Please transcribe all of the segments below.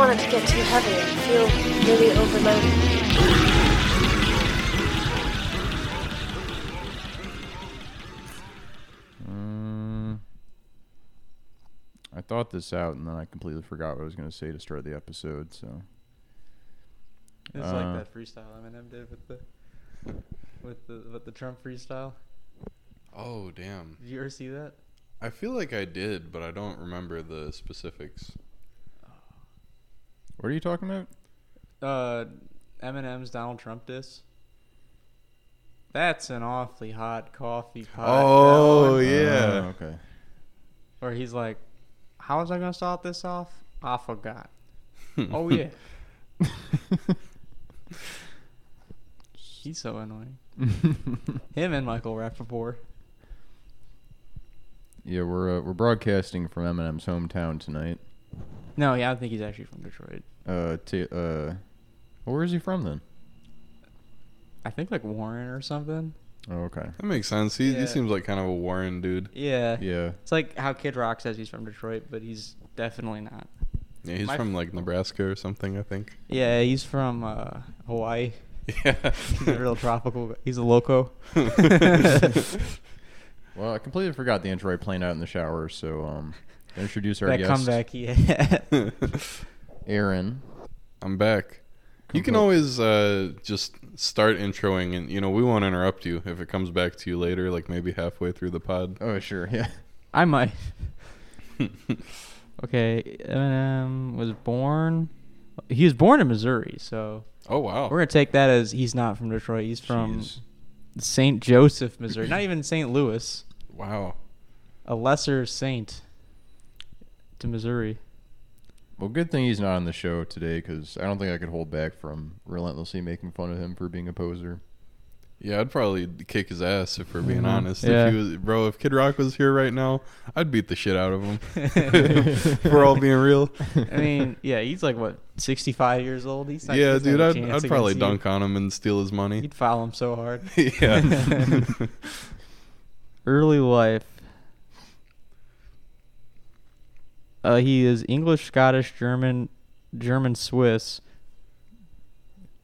want it to get too heavy and feel really overloaded. Mm, I thought this out and then I completely forgot what I was going to say to start the episode. So It's Uh, like that freestyle Eminem did with the with the with the Trump freestyle. Oh damn! Did you ever see that? I feel like I did, but I don't remember the specifics. What are you talking about? Uh, Eminem's Donald Trump diss. That's an awfully hot coffee pot. Oh, yeah. Oh, okay. Where he's like, "How was I gonna start this off? I forgot." oh yeah. He's so annoying. Him and Michael Rapaport. yeah, we're uh, we're broadcasting from Eminem's hometown tonight. No, yeah, I don't think he's actually from Detroit. Uh, t- uh, where is he from then? I think like Warren or something. Oh, okay. That makes sense. He, Yeah. he seems like kind of a Warren dude. Yeah. Yeah. It's like how Kid Rock says he's from Detroit, but he's definitely not. Yeah, he's My- from like Nebraska or something, I think. Yeah, he's from uh, Hawaii. Yeah. He's a real tropical. He's a loco. Well, I completely forgot the intro I played out in the shower. So um, introduce our that guest, comeback he had. Aaron. I'm back. You can Compo- always uh, just start introing, and you know we won't interrupt you if it comes back to you later, like maybe halfway through the pod. Oh, sure. Yeah. I might. okay, Eminem was born. He was born in Missouri, so Oh wow! we're gonna take that as he's not from Detroit. He's from Jeez. Saint Joseph, Missouri. Not even St. Louis. Wow. A lesser saint to Missouri. Well, good thing he's not on the show today because I don't think I could hold back from relentlessly making fun of him for being a poser. Yeah, I'd probably kick his ass if we're being Mhm. honest. Yeah. If he was, bro, if Kid Rock was here right now, I'd beat the shit out of him. if we're all being real. I mean, yeah, he's like what, sixty-five years old. He's not, yeah, he's dude, a I'd, I'd probably against you. dunk on him and steal his money. You'd foul him so hard. yeah. Early life. Uh, he is English, Scottish, German, German, Swiss.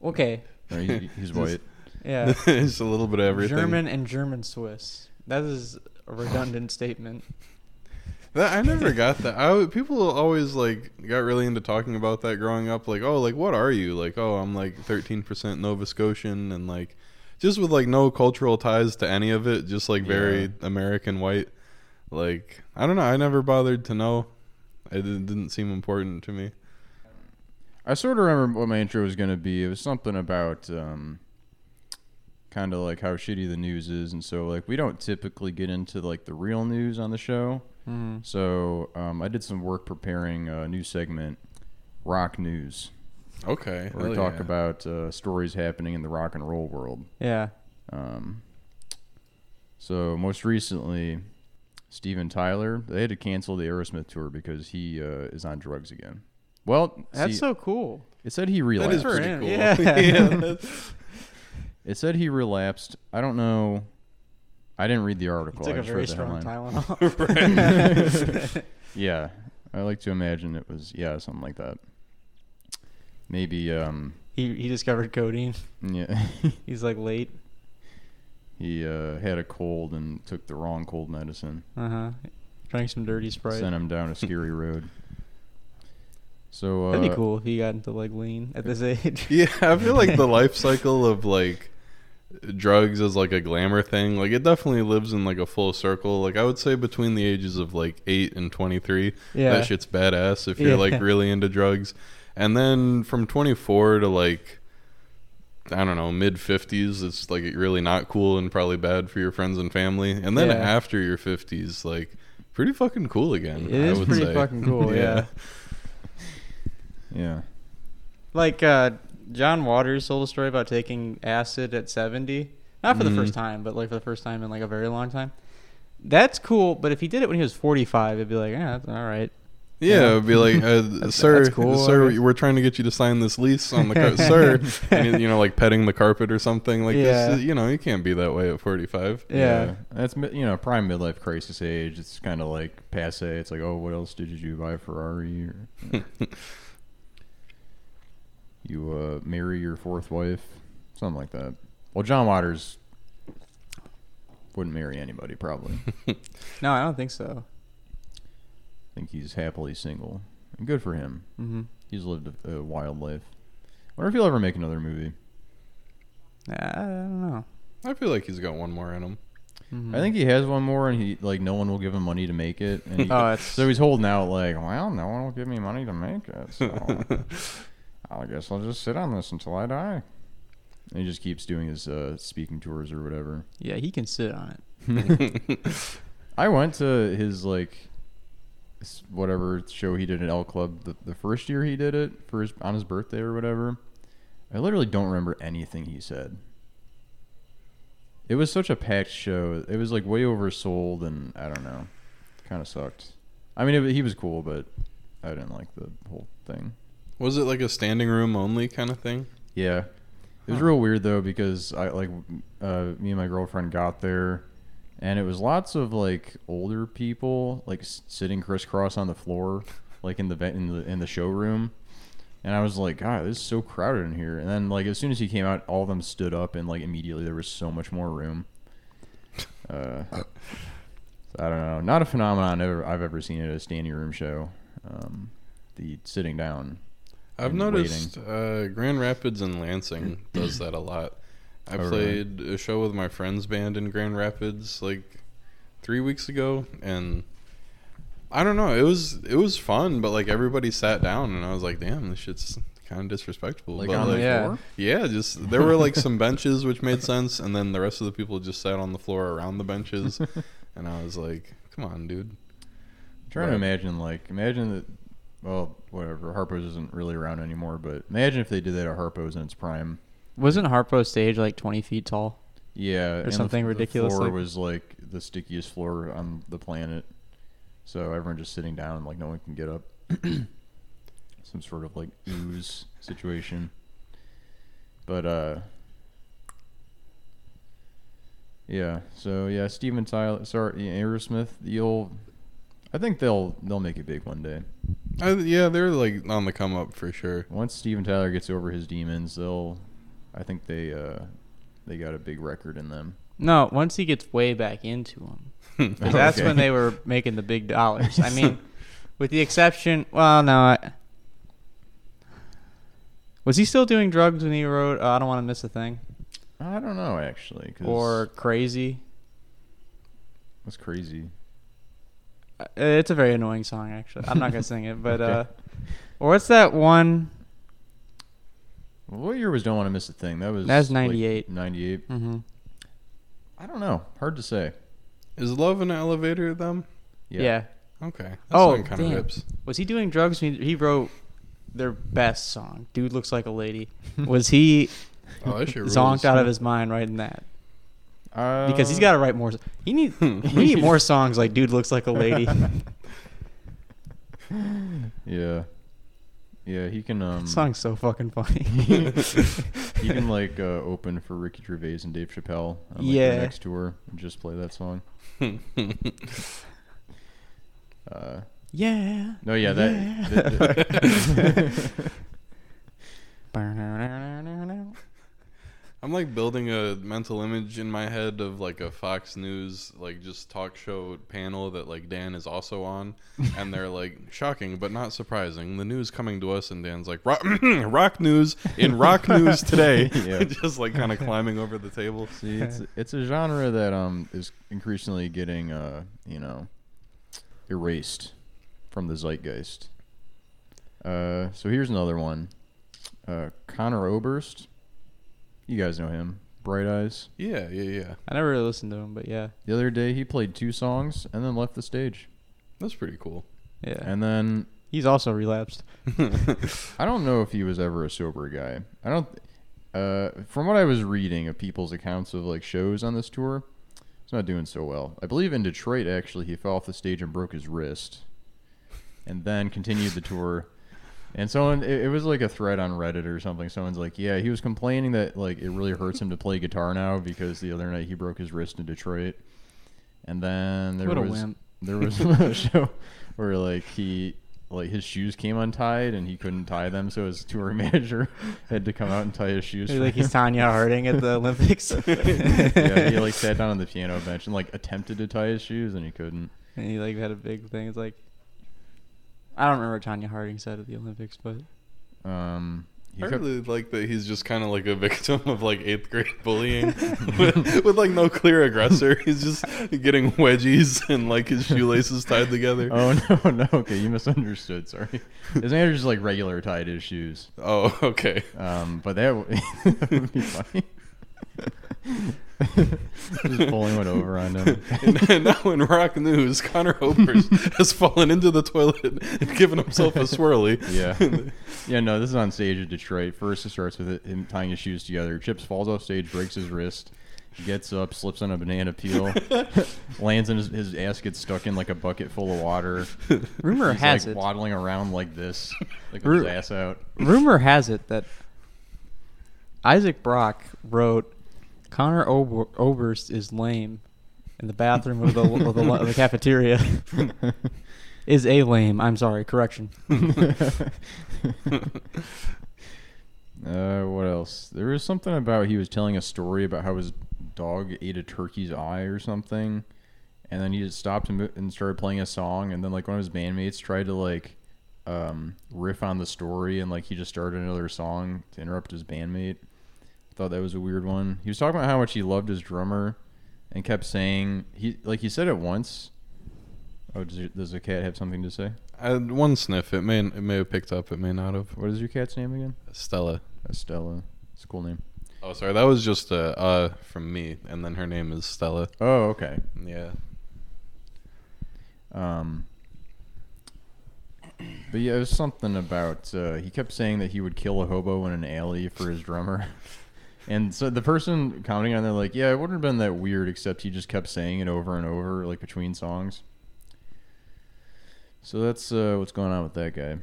Okay, No, he, he's white. yeah, It's a little bit of everything. German and German Swiss. That is a redundant statement. That, I never got that. I w- people always like got really into talking about that growing up. Like, oh, like what are you? Like, oh, I'm like 13% Nova Scotian, and like just with like no cultural ties to any of it, just like very Yeah. American white. Like, I don't know. I never bothered to know. It didn't, didn't seem important to me. I sort of remember what my intro was going to be. It was something about um, kind of like how shitty the news is, and so like we don't typically get into like the real news on the show. Mm. So um, I did some work preparing a new segment, Rock News, Okay. where we hell talk yeah. about uh, stories happening in the rock and roll world. Yeah. Um, so most recently, Steven Tyler they had to cancel the Aerosmith tour because he uh, is on drugs again. Well, That's see, so cool. it said he relapsed. is for pretty cool. yeah. that's- It said he relapsed. I don't know. I didn't read the article. took I a just very strong. Tylenol. Yeah, I like to imagine it was yeah something like that. Maybe um he he discovered codeine. yeah He's like late. He uh, had a cold and took the wrong cold medicine. Uh huh. Drank some dirty Sprite. Sent him down a scary road. So uh, That'd be cool if he got into like lean at this age. Yeah, I feel like the life cycle of like drugs is like a glamour thing. Like it definitely lives in like a full circle. Like I would say between the ages of like 8 and 23, Yeah. that shit's badass if you're Yeah. like really into drugs. And then from 24 to like I don't know, mid 50s, it's like really not cool and probably bad for your friends and family. And then Yeah. after your 50s, like pretty fucking cool again. It I is would pretty say. fucking cool, yeah. yeah. Like uh, John Waters told a story about taking acid at 70. Not for the Mhm. first time, but like for the first time in like a very long time. That's cool, but if he did it when he was 45, it'd be like, yeah, that's all right. Yeah, Yeah. it would be like, uh, That's- sir, that's cool, sir, we're trying to get you to sign this lease on the car, sir. And, you know, like petting the carpet or something like Yeah. this. You know, you can't be that way at 45. Yeah. That's mi- you know prime midlife crisis age. It's kind of like passe. It's like oh, what else did you buy a Ferrari? Or, you uh, marry your fourth wife, something like that. Well, John Waters wouldn't marry anybody, probably. No, I don't think so. Think he's happily single, and good for him. Mm-hmm. He's lived a, a wild life. Wonder if he'll ever make another movie. I don't know. I feel like he's got one more in him. Mhm. I think he has one more, and he like no one will give him money to make it. And he, Oh, so he's holding out like, well, no one will give me money to make it, so I guess I'll just sit on this until I die. And he just keeps doing his uh, speaking tours or whatever. Yeah, he can sit on it. I went to his like s- whatever show he did at El Club the, the first year he did it for his on his birthday or whatever. I literally don't remember anything he said. It was such a packed show. It was like way oversold, and I don't know, kind of sucked. I mean, it, he was cool, but I didn't like the whole thing. Was it like a standing room only kind of thing? Yeah, it was Huh. real weird though because I like uh, me and my girlfriend got there, and it was lots of like older people like s- sitting crisscross on the floor, like in the ve- in the in the showroom, and I was like, God, this is so crowded in here. And then like as soon as he came out, all of them stood up, and like immediately there was so much more room. Uh, I don't know, not a phenomenon ever, I've ever seen at a standing room show. Um, the sitting down. I've and noticed uh, Grand Rapids and Lansing does that a lot. I Oh, really? played a show with my friend's band in Grand Rapids like three weeks ago, and I don't know. It was it was fun, but like everybody sat down, and I was like, "Damn, this shit's kind of disrespectful." Like but, on like, the yeah. floor. yeah, just there were like some benches which made sense, and then the rest of the people just sat on the floor around the benches, and I was like, "Come on, dude." trying to imagine like imagine that well whatever harpo's isn't really around anymore but imagine if they did that at harpo's in its prime Wasn't Harpo's stage like 20 feet tall? yeah and the- something the, ridiculous floor like- was like the stickiest floor on the planet so everyone just sitting down and like no one can get up some sort of like ooze situation but uh yeah so yeah steven tyler sorry aerosmith you'll i think they'll they'll make it big one day I, yeah, they're like on the come up for sure. Once Steven Tyler gets over his demons, they'll. I think they uh, they got a big record in them. No, once he gets way back into them. 'Cause That's Okay. when they were making the big dollars. I mean, with the exception, well, no. I, was he still doing drugs when he wrote uh, "I Don't Want to Miss a Thing" I don't know actually, 'cause or "Crazy"? that's crazy. Uh, It's a very annoying song, actually. I'm not gonna sing it, but Okay. uh, or what's that one? Well, what year was "Don't Want to Miss a Thing"? That was That's like, 98. 98. Mm-hmm. I don't know. Hard to say. Is Love an Elevator them? Yeah. yeah. Okay. That Oh, song kind of damn. rips. Was he doing drugs? When he, he wrote their best song, "Dude Looks Like a Lady." Was he Oh, that shit zonked out of his mind writing that? Uh, Because he's got to write more. He need we need more songs like "Dude Looks Like a Lady." Yeah. Yeah, he can. Um, That song's so fucking funny. he can like uh, open for Ricky Gervais and Dave Chappelle on like, Yeah. their next tour and just play that song. Uh, yeah. no, yeah, that. Yeah. that- I'm like building a mental image in my head of like a Fox News like just talk show panel that like Dan is also on, and they're like shocking but not surprising. The news coming to us, and Dan's like rock, rock news in rock news today, Yeah. just like kind of climbing over the table. See, it's it's a genre that um is increasingly getting uh you know erased from the zeitgeist. Uh, so here's another one. Uh, Conor Oberst. You guys know him. Bright Eyes. Yeah, yeah, yeah. I never really listened to him, but yeah, The other day he played two songs and then left the stage. That's pretty cool. yeah. And then He's also relapsed. I don't know if he was ever a sober guy. I don't. Uh, from what I was reading of people's accounts of like shows on this tour, he's not doing so well. I believe in Detroit actually he fell off the stage and broke his wrist, and then continued the tour. And someone, it, it was like a thread on Reddit or something. Someone's like, "Yeah, he was complaining that like it really hurts him to play guitar now because the other night he broke his wrist in Detroit." And then there What a was wimp. there was a show where like he like his shoes came untied and he couldn't tie them, so his tour manager had to come out and tie his shoes. For like he's. Tonya Harding at the Olympics. yeah, he like sat down on the piano bench and like attempted to tie his shoes and he couldn't. and he like had a big thing. It's like I don't remember what Tonya Harding said at the Olympics, but Um, he I kept- really like that he's just kind of like a victim of like eighth grade bullying with, with like no clear aggressor. He's just getting wedgies and like his shoelaces tied together. Oh no, no, okay, you misunderstood. Sorry, his manager just like regular tied his shoes. Oh, okay. Um, but that, w- that would be funny. Just pulling one over on him. and, and now in rock news, Connor Hopers has fallen into the toilet and given himself a swirly. Yeah. Yeah, no, this is on stage at Detroit. First, it starts with him tying his shoes together. Chips falls off stage, breaks his wrist, gets up, slips on a banana peel, lands and his, his ass gets stuck in like a bucket full of water. rumor He's has like it. waddling around like this, like with Ru- his ass out. rumor has it that Isaac Brock wrote Conor Ober- Oberst is lame in the bathroom of the, of the, of the cafeteria. is a lame. I'm sorry. Correction. Uh, what else? There was something about he was telling a story about how his dog ate a turkey's eye or something, and then he just stopped and, mo- and started playing a song, and then like one of his bandmates tried to like um, riff on the story, and like he just started another song to interrupt his bandmate. Thought that was a weird one. He was talking about how much he loved his drummer, and kept saying he like he said it once. Oh, does, your, does the cat have something to say? I had one sniff. It may it may have picked up. It may not have. What is your cat's name again? Stella. Estella. It's a cool name. Oh, sorry. That was just a uh from me, and then her name is Stella. Oh, okay. Yeah. Um, but yeah, it was something about uh, he kept saying that he would kill a hobo in an alley for his drummer. And so the person commenting on there, like, yeah, it wouldn't have been that weird, except he just kept saying it over and over, like between songs. So that's uh, what's going on with that guy.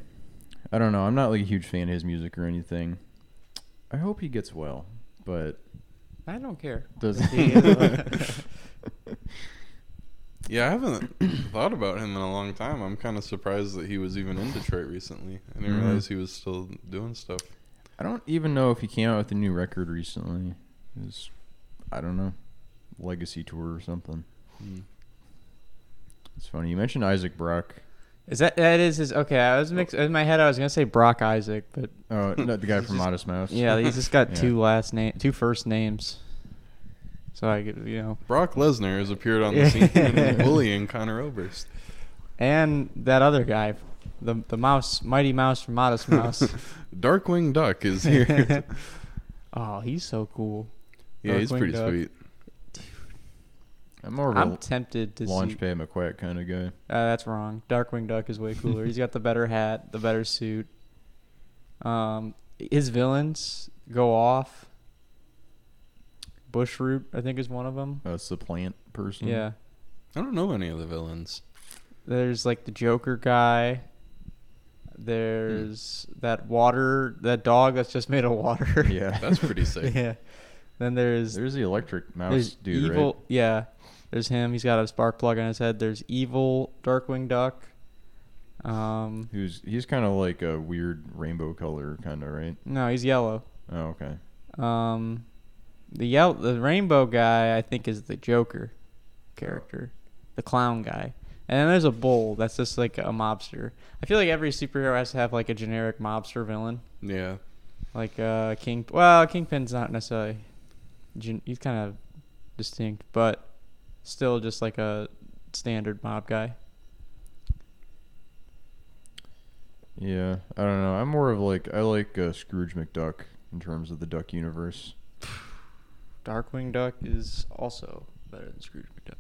I don't know. I'm not like a huge fan of his music or anything. I hope he gets well, but I don't care. does he? Yeah, I haven't thought about him in a long time. I'm kind of surprised that he was even in Detroit recently. I didn't Mhm. realize he was still doing stuff. I don't even know if he came out with a new record recently. His, I don't know, legacy tour or something. Hmm. It's funny. You mentioned Isaac Brock. Is that that is his? Okay, I was mixed in my head. I was gonna say Brock Isaac, but Oh, no, the guy from just- Modest Mouse. yeah, he's just got Yeah. two last name, two first names. So I get you know, Brock Lesnar has appeared on the scene and is bullying Conor Oberst. and that other guy, the the mouse, Mighty Mouse from Modest Mouse. Darkwing Duck is here. oh, he's so cool. yeah, he's pretty Duck. sweet. I'm more of I'm a tempted to see. Launchpad McQuack kind of guy. Uh, that's wrong. Darkwing Duck is way cooler. He's got the better hat, the better suit. Um, his villains go off. Bushroot, I think, is one of them. Uh, supplant person. Yeah. I don't know any of the villains. There's like the Joker guy. There's that water, that dog that's just made of water. Yeah. That's pretty sick. yeah. Then there's There's the electric mouse dude, evil. right? Yeah. There's him. He's got a spark plug on his head. There's evil Darkwing Duck. Um, Who's he's kind of like a weird rainbow color, kind of right? no, he's yellow. Oh, okay. Um, the yellow, the rainbow guy, I think, is the Joker character, the clown guy. And then there's a bull that's just like a mobster. I feel like every superhero has to have like a generic mobster villain, Yeah. like uh, King. Well, Kingpin's not necessarily. He's kind of distinct, but still just like a standard mob guy. Yeah, I don't know. I'm more of like I like uh, Scrooge McDuck in terms of the Duck universe. Darkwing Duck is also better than Scrooge McDuck.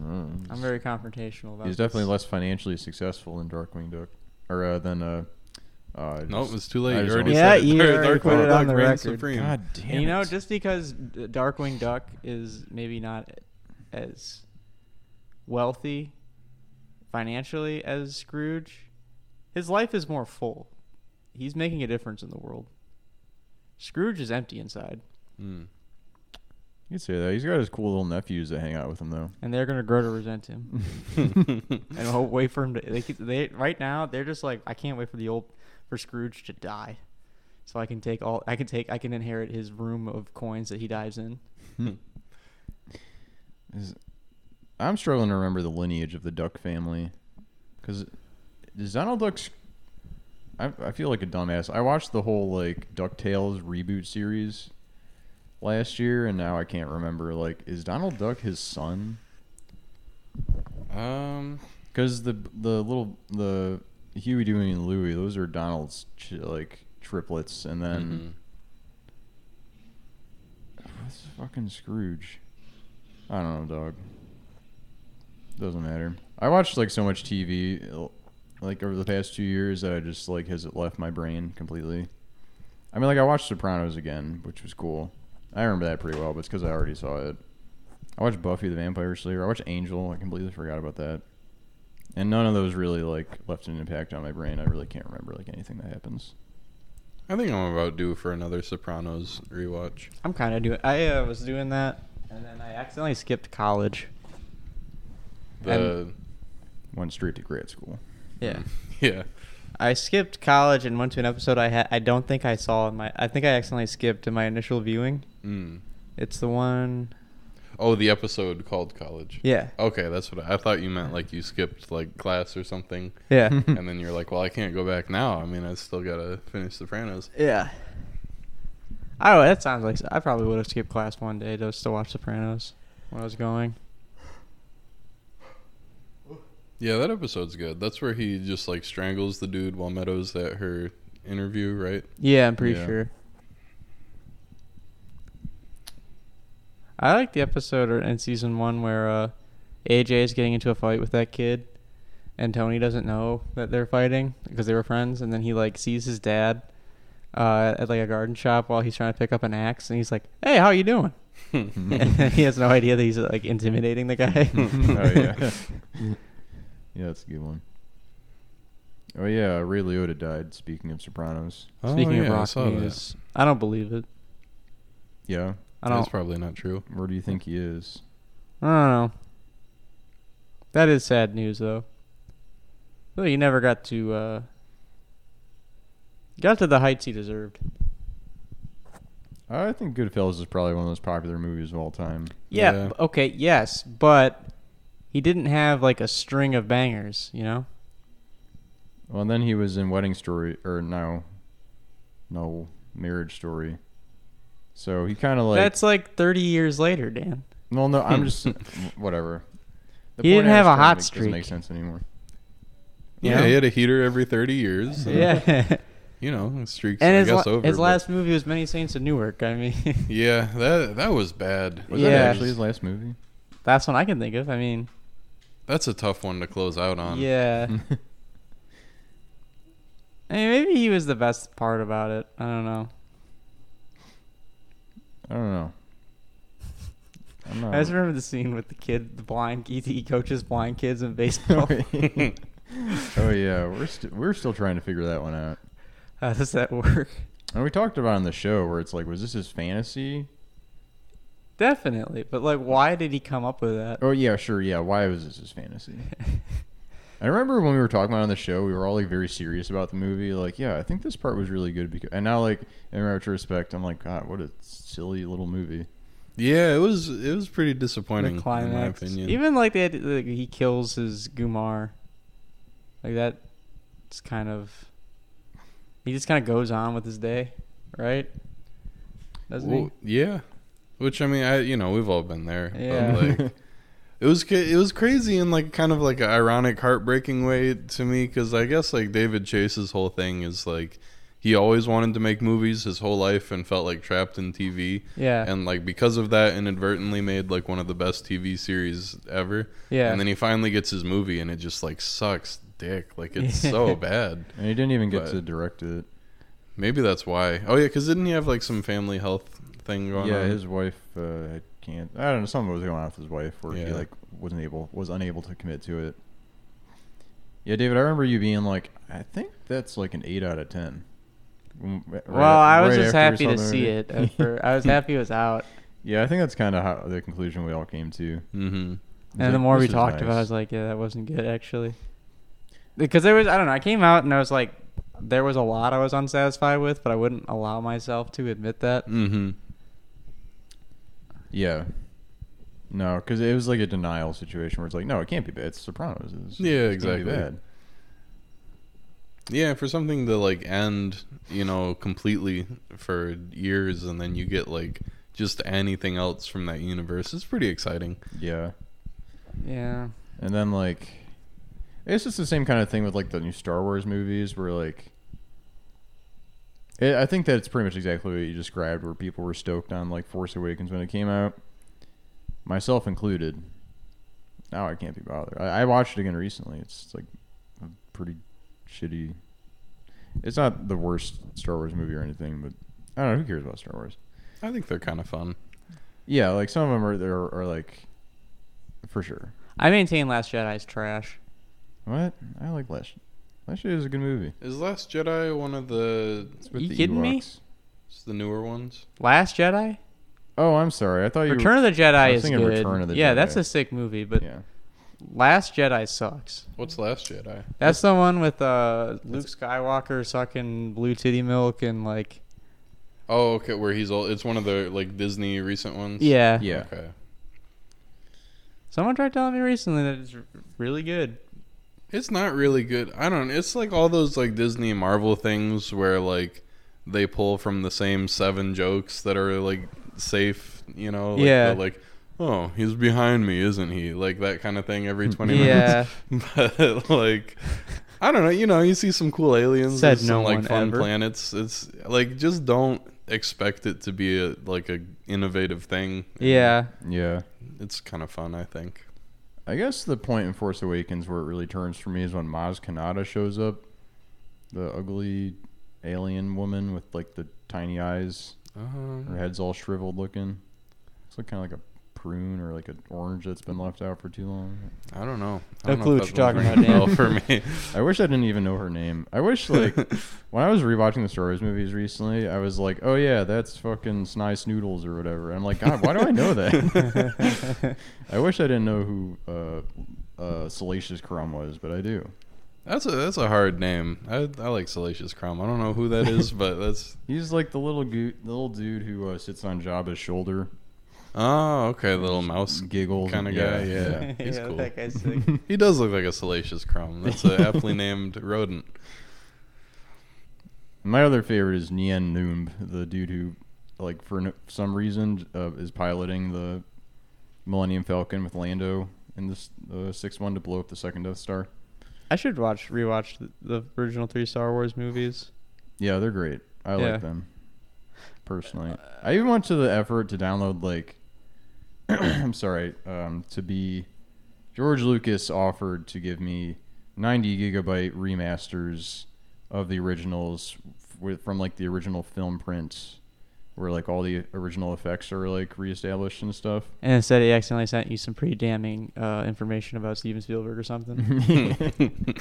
Uh, I'm very confrontational about. He's definitely this. less financially successful than Darkwing Duck, or uh, than uh. uh No, just- it's too late. You already Yeah, said it. you already Darkwing put it Duck on the record. supreme. God damn And you know, it. just because Darkwing Duck is maybe not as wealthy financially as Scrooge, his life is more full. He's making a difference in the world. Scrooge is empty inside. Hmm. You'd say that. He's got his cool little nephews that hang out with him though. and they're gonna grow to resent him. and hope wait for him to. They, keep- they right now they're just like I can't wait for the old for Scrooge to die, so I can take all I can take I can inherit his room of coins that he dives in. Is, I'm struggling to remember the lineage of the Duck family, because is Donald Duck's. I, I feel like a dumbass. I watched the whole like Ducktales reboot series last year, and now I can't remember. Like, is Donald Duck his son? Um, Because the the little the Huey, Dewey, and Louie, those are Donald's ch- like triplets, and then what's fucking Scrooge? I don't know, dog. Doesn't matter. I watched like so much TV, uh, like over the past two years that I just like has it left my brain completely. I mean, like I watched Sopranos again, which was cool. I remember that pretty well, but it's because I already saw it. I watched Buffy the Vampire Slayer. I watched Angel. I completely forgot about that. And none of those really like left an impact on my brain. I really can't remember like anything that happens. I think I'm about due for another Sopranos rewatch. I'm kind of doing. I uh, was doing that, and then I accidentally skipped college. The Went straight to grad school. Yeah. yeah. I skipped college and went to an episode I had. I don't think I saw in my. I think I accidentally skipped in my initial viewing. Mm. It's the one. Oh, the episode called College. Yeah. Okay, that's what I, I thought you meant. Like you skipped like class or something, Yeah. and then you're like, "Well, I can't go back now. I mean, I still gotta finish Sopranos." yeah. I don't know. That sounds like I probably would have skipped class one day just to watch Sopranos when I was going. Yeah, that episode's good. That's where he just like strangles the dude while Meadows at her interview, right? Yeah, I'm pretty Yeah. sure. I like the episode in season one where uh, AJ is getting into a fight with that kid, and Tony doesn't know that they're fighting because they were friends, and then he like sees his dad uh, at like a garden shop while he's trying to pick up an axe, and he's like, "Hey, how you doing?" and he has no idea that he's like intimidating the guy. oh yeah. Yeah, that's a good one. Oh yeah, Ray Liotta died. Speaking of Sopranos. Oh, Speaking yeah, of I rock saw that. news, I don't believe it. Yeah. I don't. That's probably not true. Where do you think he is? I don't know. That is sad news, though. Well, he never got to uh, got to the heights he deserved. I think Goodfellas is probably one of the most popular movies of all time. Yeah. Yeah. b- Okay. Yes, but he didn't have like a string of bangers. You know. Well, and then he was in Wedding Story, or no, no, Marriage Story. So he kind of like. That's like thirty years later, Dan. well, no, I'm just whatever. The He didn't have a hot make streak. Doesn't make sense anymore. Yeah, Yeah. he had a heater every 30 years. and, Yeah. You know, streaks, and I his, guess, la- over. his last movie was Many Saints of Newark. I mean, Yeah, that that was bad. Was Yeah. that actually his last movie? that's one I can think of. I mean, That's a tough one to close out on. yeah. I mean, maybe he was the best part about it. I don't know. I don't know. I'm not. I just remember the scene with the kid, the blind. He, he coaches blind kids in baseball. Oh, oh yeah, we're st- we're still trying to figure that one out. How does that work? And we talked about it on the show where it's like, was this his fantasy? Definitely, but like, why did he come up with that? Oh yeah, sure, yeah. Why was this his fantasy? I remember when we were talking about it on the show, we were all like very serious about the movie. Like, yeah, I think this part was really good because, and now like in retrospect, I'm like, God, what a silly little movie. Yeah, it was it was pretty disappointing in my climax, opinion. even like they had, like, he kills his Gumar, like that. It's kind of. He just kind of goes on with his day, right? Doesn't Well, yeah, which I mean, I you know we've all been there. but, Yeah. like, it was it was crazy in like kind of like an ironic, heartbreaking way to me because I guess like David Chase's whole thing is like he always wanted to make movies his whole life and felt like trapped in TV. Yeah, And like because of that, inadvertently made like one of the best TV series ever. yeah. And then he finally gets his movie, and it just like sucks dick. Like it's so bad. And he didn't even get But- to direct it. Maybe that's why. Oh yeah, because didn't he have like some family health thing going yeah, on? his wife uh, can't. I don't know. Something was going on with his wife where he Yeah. like wasn't able was unable to commit to it. Yeah, David, I remember you being like, I think that's like an eight out of ten. Mm, right- well, I was right just after happy to saw see it. At fir- I was happy it was out. Yeah, I think that's kind of how the conclusion we all came to. Mm-hmm. And the more we This is talked about, it, I was like, yeah, that wasn't good actually. Because there was, I don't know, I came out and I was like, there was a lot I was unsatisfied with, but I wouldn't allow myself to admit that. Mm-hmm. Yeah. No, because it was like a denial situation where it's like, no, it can't be bad. It's Sopranos. It's, Yeah, it exactly. bad. Yeah, for something to like end, you know, completely for years, and then you get like just anything else from that universe, it's pretty exciting. Yeah. Yeah. And then like, it's just the same kind of thing with like the new Star Wars movies, where like, it, I think that it's pretty much exactly what you described, where people were stoked on like Force Awakens when it came out, myself included. Now I can't be bothered. I, I watched it again recently. It's like a pretty shitty. It's not the worst Star Wars movie or anything, but I don't know. Who cares about Star Wars? I think they're kind of fun. Yeah, like some of them are there are like, for sure. I maintain Last Jedi's trash. What? I like Last. Last Jedi is a good movie. Is Last Jedi one of the It's with You the kidding me? Ewoks. it's the newer ones? Last Jedi? Oh, I'm sorry. I thought you. Return of the Jedi I was is thinking good. Return of the yeah, Jedi. that's a sick movie, but yeah. Last Jedi sucks. What's Last Jedi? That's the one with uh, Luke Skywalker sucking blue titty milk and like Oh, okay, where he's all. It's one of the like Disney recent ones. yeah. Yeah. Okay. Someone tried telling me recently that it's r- really good. It's not really good. I don't. It's like all those like Disney and Marvel things where like they pull from the same seven jokes that are like safe. You know. Like, Yeah. Like, oh, he's behind me, isn't he? Like that kind of thing every twenty Yeah. minutes. But like, I don't know. You know, you see some cool aliens. Said there's no like one fun ever. planets. It's like just don't expect it to be a like a innovative thing. Yeah. Yeah. It's kind of fun. I think. I guess the point in Force Awakens where it really turns for me is when Maz Kanata shows up, the ugly alien woman with like the tiny eyes, Um, her head's all shriveled looking. It's like kind of like a prune or like an orange that's been left out for too long. I don't know. I No don't know clue if what you're talking about, a bell for me. I wish I didn't even know her name. I wish like when I was rewatching the Star Wars movies recently, I was like, oh yeah, that's fucking Sny Noodles or whatever. I'm like, God, why do I know that? I wish I didn't know who uh, uh, Salacious Crumb was, but I do. That's a that's a hard name. I I like Salacious Crumb. I don't know who that is, but that's He's like the little goo- the little dude who uh, sits on Jabba's shoulder, oh okay, little mouse giggle kind of guy. Yeah, he's yeah, cool. that guy's sick. He does look like a Salacious Crumb. That's a aptly named rodent. My other favorite is Nien Nunb, the dude who, like, for no, some reason, uh, is piloting the Millennium Falcon with Lando in this uh, sixth one to blow up the second Death Star. I should watch rewatch the, the original three Star Wars movies. Yeah, they're great. I Yeah. like them personally. I even went to the effort to download like, I'm sorry, um, to be George Lucas offered to give me 90 gigabyte remasters of the originals f- with from like the original film prints where like all the original effects are like reestablished and stuff. And instead, he accidentally sent you some pretty damning uh, information about Steven Spielberg or something.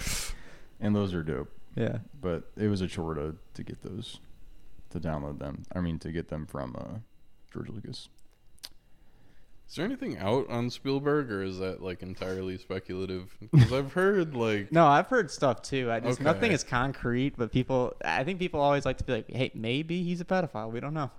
and those are dope. yeah. But it was a chore to, to get those, to download them. I mean, to get them from uh, George Lucas. Is there anything out on Spielberg, or is that like entirely speculative? Because I've heard like No, I've heard stuff too. I just Okay. nothing is concrete, but people. I think people always like to be like, "Hey, maybe he's a pedophile. We don't know."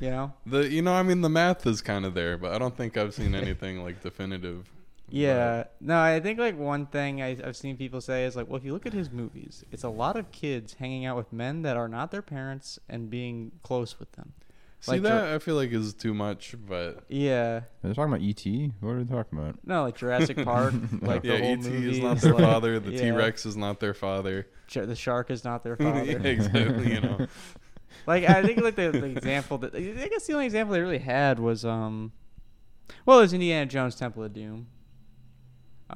You know? the you know I mean the math is kind of there, but I don't think I've seen anything like definitive. Yeah. No, I think like one thing I, I've seen people say is like, well, if you look at his movies, it's a lot of kids hanging out with men that are not their parents and being close with them. See Like that Jur- I feel like is too much, but Yeah. They're talking about E.T.? What are they talking about? No, like Jurassic Park. like yeah, the ET movie is not their father. The yeah. T Rex is not their father. Sh- the shark is not their Yeah, father. exactly. You know. like I think like the, the example that I guess the only example they really had was um, well, it was Indiana Jones Temple of Doom.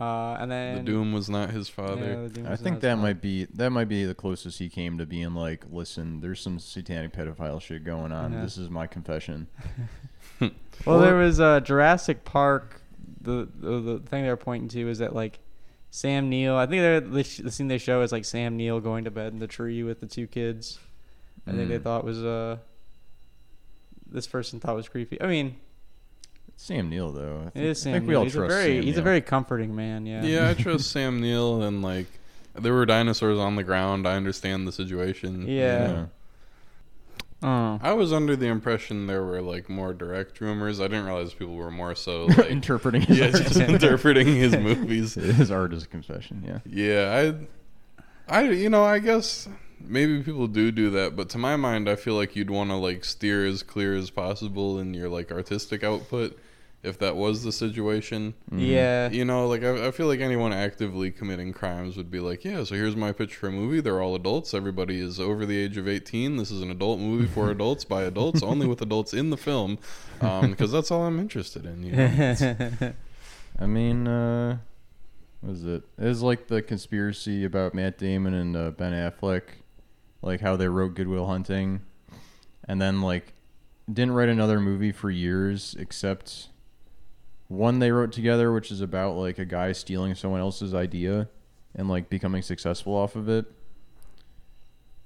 Uh, and then the Doom was not his father. the Doom I think that his might be that might be the closest he came to being like, listen, there's some satanic pedophile shit going on. Yeah. This is my confession. father. Well, there Or- was uh, Jurassic Park. The, the the thing they were pointing to is that like Sam Neill. I think the, sh- the scene they show is like Sam Neill going to bed in the tree with the two kids. I think they Mm. thought was uh this person thought was creepy. I mean, Sam Neill though. I think, is Sam I think we all he's a trust very Sam he's a very comforting man. Yeah. Yeah, I trust Sam Neill and like there were dinosaurs on the ground. I understand the situation. Yeah. Oh. I was under the impression there were like more direct rumors. I didn't realize people were more so like interpreting his yeah, just interpreting his movies. his art is a confession. Yeah. Yeah, I, I, you know, I guess maybe people do do that, but to my mind, I feel like you'd want to like steer as clear as possible in your like artistic output, if that was the situation. Yeah. You know, like I, I feel like anyone actively committing crimes would be like, yeah, so here's my pitch for a movie. They're all adults. Everybody is over the age of 18. This is an adult movie for adults by adults, only with adults in the film, because that's all I'm interested in. You know? I mean, uh, what is it? It was like the conspiracy about Matt Damon and uh, Ben Affleck, like how they wrote Good Will Hunting, and then like didn't write another movie for years except one they wrote together, which is about like a guy stealing someone else's idea and like becoming successful off of it.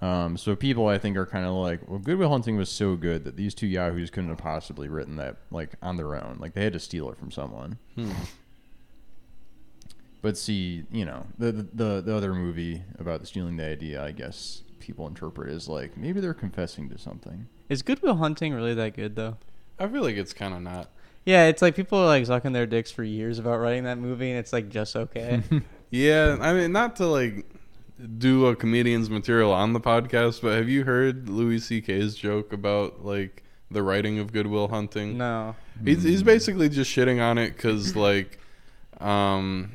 Um, so people I think are kind of like, well, Good Will Hunting was so good that these two yahoos couldn't have possibly written that like on their own. Like they had to steal it from someone. Hmm. But see, you know, the, the the other movie about stealing the idea, I guess people interpret as like maybe they're confessing to something. Is Good Will Hunting really that good though? I feel like it's kind of not. Yeah, it's like people are like sucking their dicks for years about writing that movie, and it's like just okay. Yeah, I mean, not to like do a comedian's material on the podcast, but have you heard Louis C.K.'s joke about like the writing of Good Will Hunting? no. He's he's basically just shitting on it because like, um,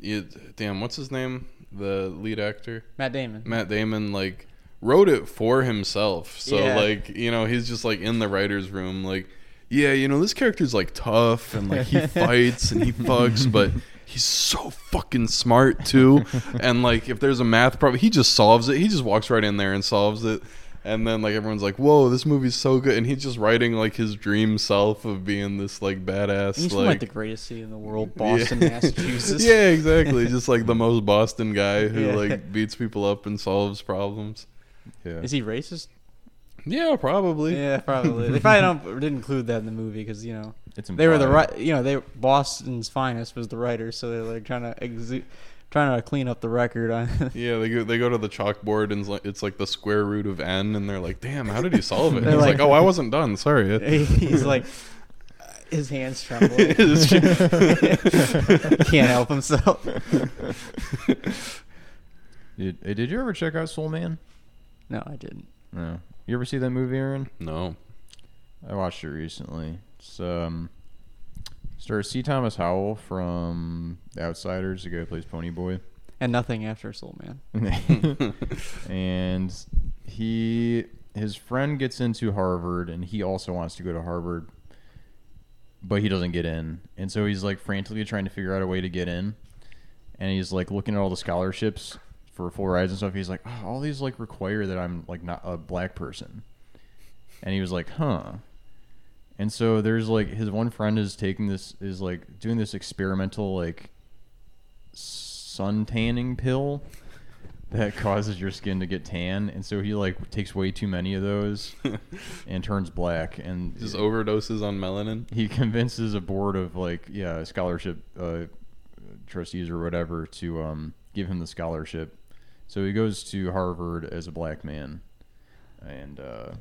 it, damn, what's his name? The lead actor, Matt Damon. Matt Damon, like wrote it for himself. So Yeah. like, you know, he's just like in the writer's room, like, yeah, you know, this character's like tough and like he fights and he fucks, but he's so fucking smart too. and like, if there's a math problem, he just solves it. He just walks right in there and solves it. And then like everyone's like, "Whoa, this movie's so good!" And he's just writing like his dream self of being this like badass, He's from like, like the greatest city in the world, Boston, Yeah. Massachusetts. yeah, exactly. Just like the most Boston guy who Yeah. like beats people up and solves problems. Yeah. Is he racist? Yeah, probably. Yeah, probably. they probably don't didn't include that in the movie because you know It's they were the right. You know, they Boston's finest was the writer, so they're like trying to exu- trying to clean up the record on. Yeah, they go they go to the chalkboard and it's like, it's like the square root of n, and they're like, "Damn, how did he solve it?" He's like, like- "Oh, I wasn't done. Sorry." He's like, his hands trembling. Can't help himself. Did, hey, did you ever check out Soul Man? No, I didn't. No. You ever see that movie, Aaron? no. I watched it recently. It's um, stars C. Thomas Howell from The Outsiders, the guy who plays Pony Boy. And nothing after Soul Man. and he his friend gets into Harvard and he also wants to go to Harvard but he doesn't get in and so he's like frantically trying to figure out a way to get in and he's like looking at all the scholarships for full rides and stuff he's like oh, all these like require that I'm like not a black person and he was like huh and so there's like his one friend is taking this is like doing this experimental like sun tanning pill that causes your skin to get tan. And so he like takes way too many of those and turns black. And Just overdoses on melanin. he convinces a board of like yeah scholarship uh, trustees or whatever to um, give him the scholarship. So he goes to harvard as a black man and uh,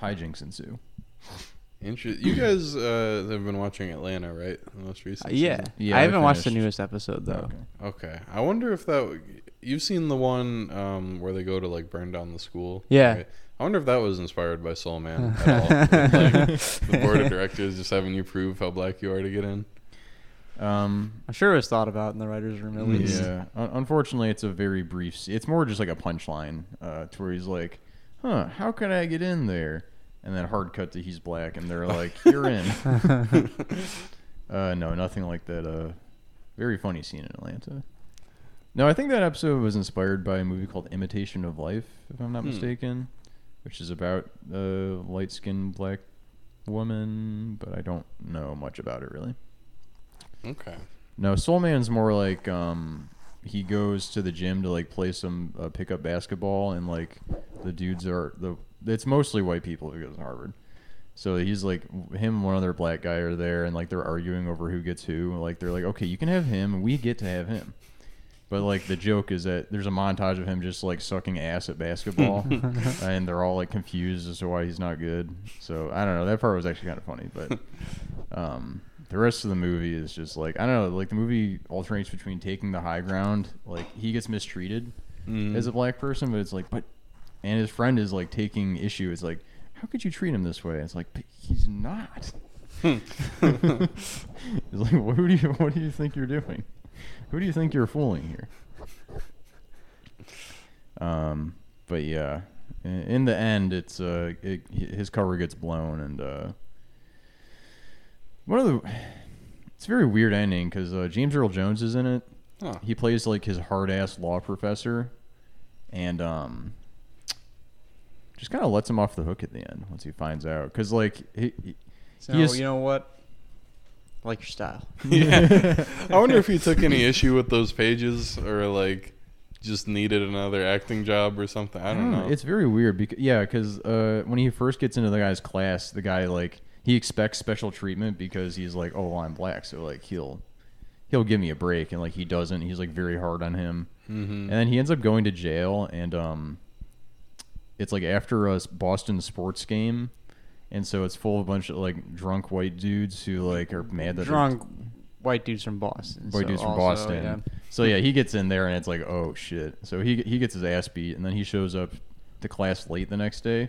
hijinks ensue Inter- you guys uh, have been watching Atlanta, right? The most Uh, recent. yeah. season? Yeah, I I haven't watched the newest episode though. Okay. Okay. I wonder if that you've seen the one um, where they go to like burn down the school. Yeah. right? I wonder if that was inspired by Soul Man at all. like, the board of directors just having you prove how black you are to get in. um, I'm sure it was thought about in the writers' room at least. Yeah. Unfortunately, it's a very brief. It's more just like a punchline, uh, to where he's like, "Huh? How can I get in there?" And then hard cut to he's black, and they're like, "You're in." uh, no, nothing like that. Uh, very funny scene in Atlanta. No, I think that episode was inspired by a movie called Imitation of Life, if I'm not Hmm. mistaken, which is about a light-skinned black woman, but I don't know much about it really. Okay. No, Soul Man's more like um he goes to the gym to like play some uh, pickup basketball and like the dudes are the it's mostly white people who goes to Harvard. So he's like him and one other black guy are there, and like they're arguing over who gets who. Like they're like, okay, you can have him, we get to have him. But like the joke is that there's a montage of him just like sucking ass at basketball, and they're all like confused as to why he's not good. So I don't know. That part was actually kind of funny, but um, the rest of the movie is just like I don't know. Like the movie alternates between taking the high ground, like he gets mistreated Mm. as a black person, but it's like, but and his friend is like taking issue. It's like, how could you treat him this way? It's like, but he's not. it's like, what do you what do you think you're doing? Who do you think you're fooling here? Um, but yeah, in, in the end, it's uh, it, his cover gets blown, and uh, one of the it's a very weird ending because uh, James Earl Jones is in it. Huh. He plays like his hard ass law professor, and um, just kind of lets him off the hook at the end once he finds out. Because like he, he- So he is- you know what? I like your style. Yeah. I wonder if he took any issue with those pages or like just needed another acting job or something. I don't know. It's very weird because yeah, because uh, when he first gets into the guy's class, the guy like he expects special treatment because he's like, oh, well, I'm black, so like he'll he'll give me a break, and like he doesn't. He's like very hard on him, Mhm. and then he ends up going to jail, and um, it's like after a Boston sports game. And so it's full of a bunch of like drunk white dudes who like are mad that they're- Drunk white dudes from Boston. White so dudes from also, Boston. yeah. So yeah, he gets in there and it's like, oh shit. So he he gets his ass beat and then he shows up to class late the next day,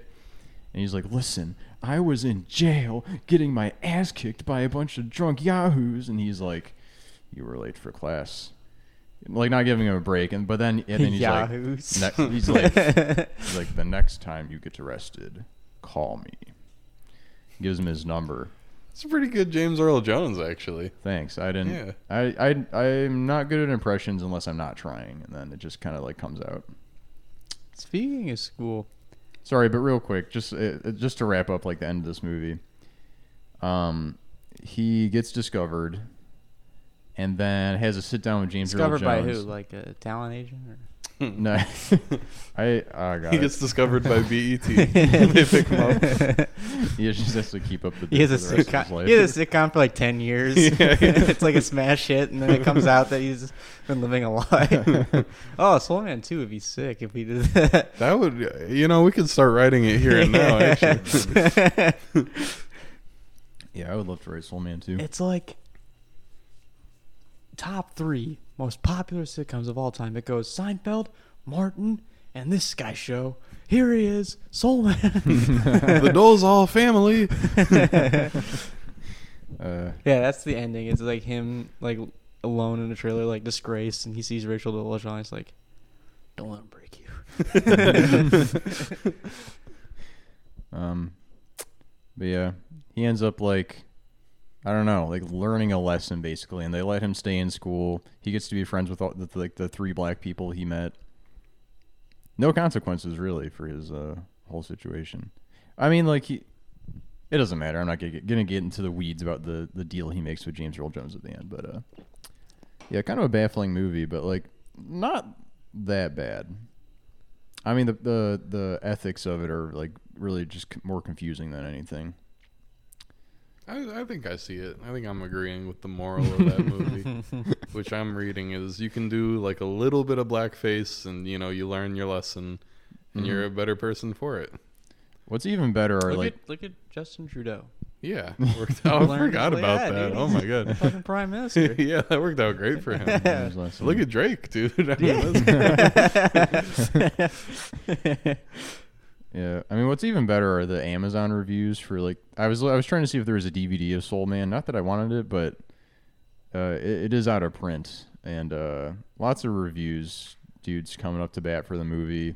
and he's like, listen, I was in jail getting my ass kicked by a bunch of drunk yahoos, and he's like, you were late for class, like not giving him a break, and but then and then he's Yahoos. like, ne- he's like, he's like, the next time you get arrested, call me. Gives him his number. It's a pretty good James Earl Jones, actually. Thanks. I didn't. Yeah. I I I'm not good at impressions unless I'm not trying, and then it just kind of like comes out. Speaking of school, Sorry, but real quick, just uh, uh, just to wrap up like the end of this movie. Um, he gets discovered, and then has a sit down with James Earl discovered by who? Like a talent agent? Or? Hmm. No, I oh god. He gets discovered by BET. they pick him up. He just has to keep up the. He has a for the rest of his sitcom. He has a sitcom for like ten years. Yeah, yeah. it's like a smash hit, and then it comes out that he's been living a lie. oh, Soul Man too. Would be sick if we did that. That would, you know, we could start writing it here and now. Actually, Yeah, I would love to write Soul Man too. it's like top three most popular sitcoms of all time. It goes Seinfeld, Martin, and this guy show. Here he is, Soul Man. the Dolezal family. Uh, Yeah, that's the ending. It's like him like alone in a trailer, like disgraced, and he sees Rachel Dolezal. And he's like, "Don't let him break you." Um, but yeah, he ends up like, I don't know, like learning a lesson basically, and they let him stay in school. He gets to be friends with all the, like the three black people he met. No consequences really for his uh, whole situation. I mean, like he, it doesn't matter. I'm not gonna get, gonna get into the weeds about the the deal he makes with James Earl Jones at the end, but uh, yeah, kind of a baffling movie, but like not that bad. I mean, the the the ethics of it are like really just more confusing than anything. I, I think I see it. I think I'm agreeing with the moral of that movie, which I'm reading is you can do like a little bit of blackface, and you know you learn your lesson, and you're mm-hmm. a better person for it. What's even better are look like at look at Justin Trudeau, Yeah, worked out. I Learned- forgot yeah, about that. dude. Oh my god. fucking prime minister. yeah, that worked out great for him. James Look at Drake, dude. I mean, that's- yeah. I mean, what's even better are the Amazon reviews for like I was I was trying to see if there was a DVD of Soul Man. Not that I wanted it, but uh, it, it is out of print, and uh, lots of reviews. Dudes coming up to bat for the movie,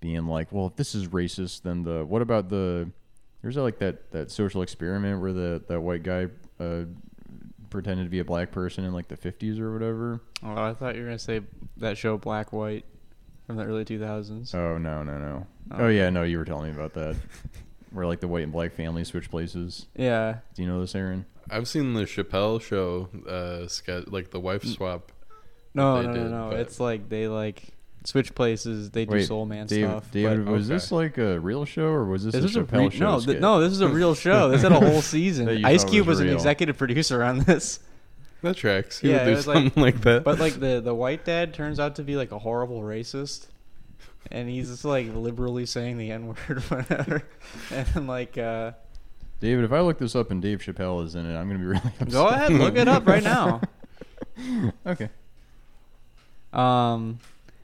being like, "Well, if this is racist, then the what about the there's like that that social experiment where the that white guy uh, pretended to be a black person in like the 50s or whatever." Oh, I thought you were gonna say that show Black White from the early 2000s. Oh no no no! Oh. Oh yeah, no, you were telling me about that. Where like the white and black family switch places. Yeah, Do you know this, Aaron? I've seen the Chappelle show, uh, sketch, like the wife swap. no, They no, no, did, no. but- It's like they like switch places. They do Wait, Soul Man Dave, stuff. David, but was this like a real show or was this, this a is a Chappelle re- show? no, th- no. This is a real show. This had a whole season. Ice Cube was was an executive producer on this. That tracks. He Yeah, would do was like- something like, that. But like the the white dad turns out to be like a horrible racist, and he's just like liberally saying the n word whatever, and like uh, David, if I look this up and Dave Chappelle is in it, I'm gonna be really upset. go ahead look it up right now. okay. Um,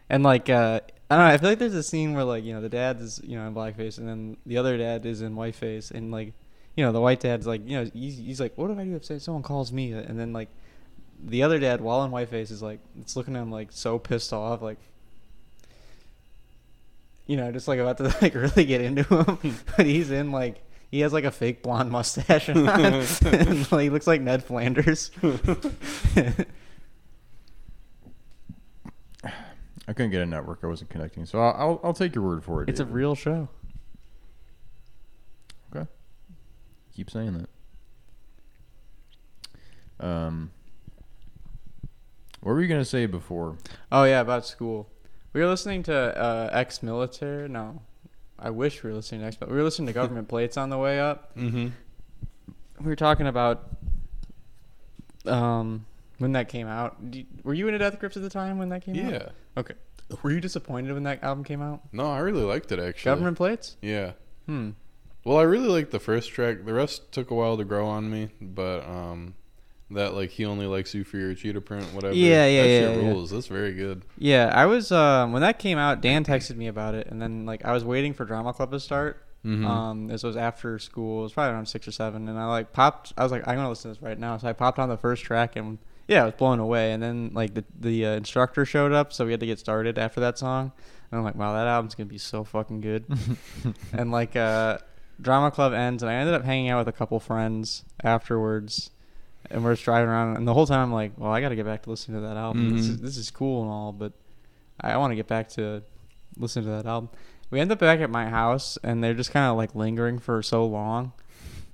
and like uh, I don't know. I feel like there's a scene where like you know the dad is you know in blackface, and then the other dad is in whiteface, and like you know the white dad's like you know he's, he's like what if I do if say someone calls me, and then like the other dad while in whiteface is like it's looking at him like so pissed off like. You know, just like about to like really get into him, but he's in like he has like a fake blonde mustache on, and like, he looks like Ned Flanders. I couldn't get a network. I wasn't connecting, so I'll I'll, I'll take your word for it. it's a real show. Okay. Keep saying that. Um. What were you gonna say before? Oh yeah, about school. We were listening to uh, ex-military. No, I wish we were listening to ex. We were listening to government plates on the way up. mm-hmm. We were talking about um when that came out. Were you into Death Grips at the time when that came out? Yeah. Okay. Were you disappointed when that album came out? No, I really liked it actually. Government plates. Yeah. Hmm. Well, I really liked the first track. The rest took a while to grow on me, but um, that like he only likes you for your cheetah print, whatever. Yeah, yeah, that yeah, Shit yeah. rules. That's very good. Yeah, I was um when that came out. Dan texted me about it, and then like I was waiting for drama club to start. Mhm. Um, this was after school. It was probably around six or seven, and I like popped. I was like, I'm gonna listen to this right now. So I popped on the first track, and yeah, I was blown away. And then like the the uh, instructor showed up, so we had to get started after that song. And I'm like, wow, that album's gonna be so fucking good. and like uh, drama club ends, and I ended up hanging out with a couple friends afterwards. And we're just driving around, and the whole time I'm like, "Well, I got to get back to listening to that album. This, Mhm. is, this is cool and all, but I, want to get back to listening to that album." We end up back at my house, and they're just kind of like lingering for so long.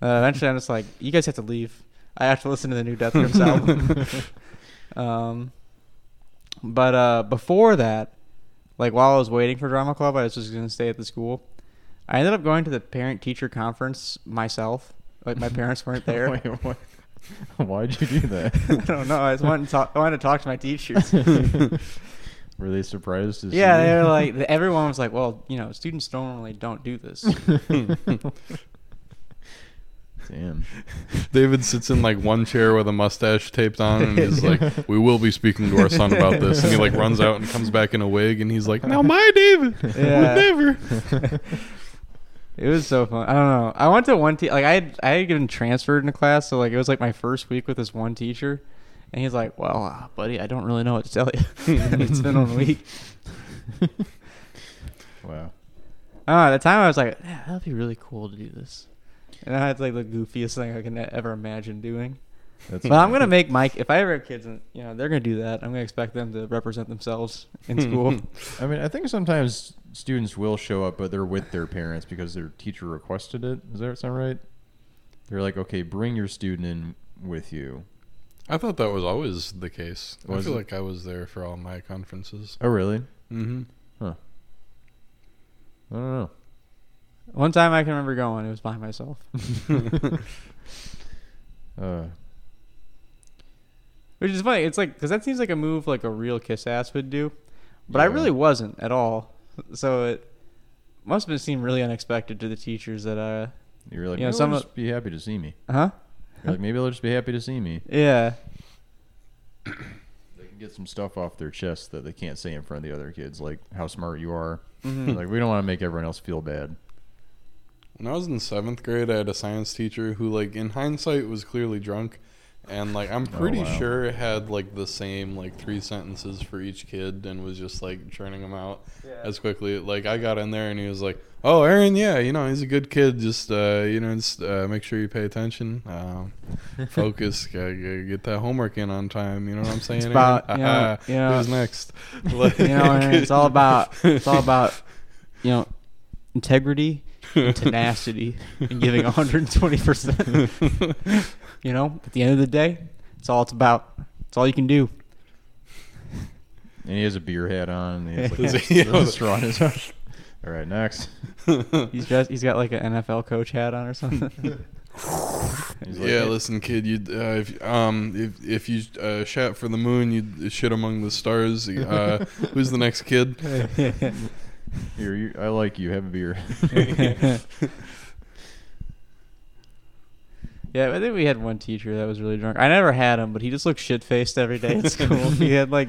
Uh, eventually, I'm just like, "You guys have to leave. I have to listen to the new Death Grips album." um, but uh, before that, like while I was waiting for drama club, I was just gonna stay at the school. I ended up going to the parent teacher conference myself. Like my parents weren't there. Wait, what? Why'd you do that? I don't know. I just wanted to talk. I wanted to talk to my teachers. Were they surprised to see yeah, you? they were like, everyone was like, "Well, you know, students normally don't do this." Damn. David sits in like one chair with a mustache taped on, and he's like, "We will be speaking to our son about this." And he like runs out and comes back in a wig, and he's like, "Now my David Yeah. would never." It was so fun. I don't know. I went to one te- like I had I had gotten transferred into class, so like it was like my first week with this one teacher, and he's like, "Well, uh, buddy, I don't really know what to tell you. it's been a week." Wow. Oh, at the time I was like, yeah, that'd be really cool to do this. And I had like the goofiest thing I can ever imagine doing. That's But I'm gonna make Mike. If I ever have kids, and you know they're gonna do that, I'm gonna expect them to represent themselves in school. I mean, I think sometimes students will show up, but they're with their parents because their teacher requested it. Does that sound right? They're like, okay, bring your student in with you. I thought that was always the case. I feel it? like I was there for all my conferences. Oh, really? Mm-hmm. Huh. I don't know. One time I can remember going, it was by myself. Uh, Which is funny. It's like because that seems like a move like a real kiss ass would do, but I really wasn't at all. So it must have seemed really unexpected to the teachers that uh you're like, You know, some they'll of- just be happy to see me. Uh huh You're like, maybe they'll just be happy to see me. yeah They can get some stuff off their chest that they can't say in front of the other kids, like how smart you are. Mhm. Like we don't want to make everyone else feel bad. When I was in seventh grade, I had a science teacher who, like, in hindsight, was clearly drunk, and like I'm Oh, pretty wow. sure it had like the same like three sentences for each kid, and was just like churning them out as quickly. Like I got in there, and he was like, "Oh, Aaron, yeah, you know, he's a good kid. Just uh, you know, just uh, make sure you pay attention, um, focus, g- g- get that homework in on time. You know what I'm saying? It's about, Aaron? you know- you know- who's next? you know and it's all about it's all about you know integrity and tenacity and giving 120 percent. You know, at the end of the day, it's all it's about. It's all you can do. And he has a beer hat on. And he has like Does a, straw in his mouth. All right, next. He's just he's got like an NFL coach hat on or something. Like, yeah, "Hey, listen, kid. You uh, if um if if you uh, shat for the moon, you shit among the stars. Uh, who's the next kid? Here, you, I like you. Have a beer. Yeah, I think we had one teacher that was really drunk. I never had him, but he just looked shit faced every day at school. he had like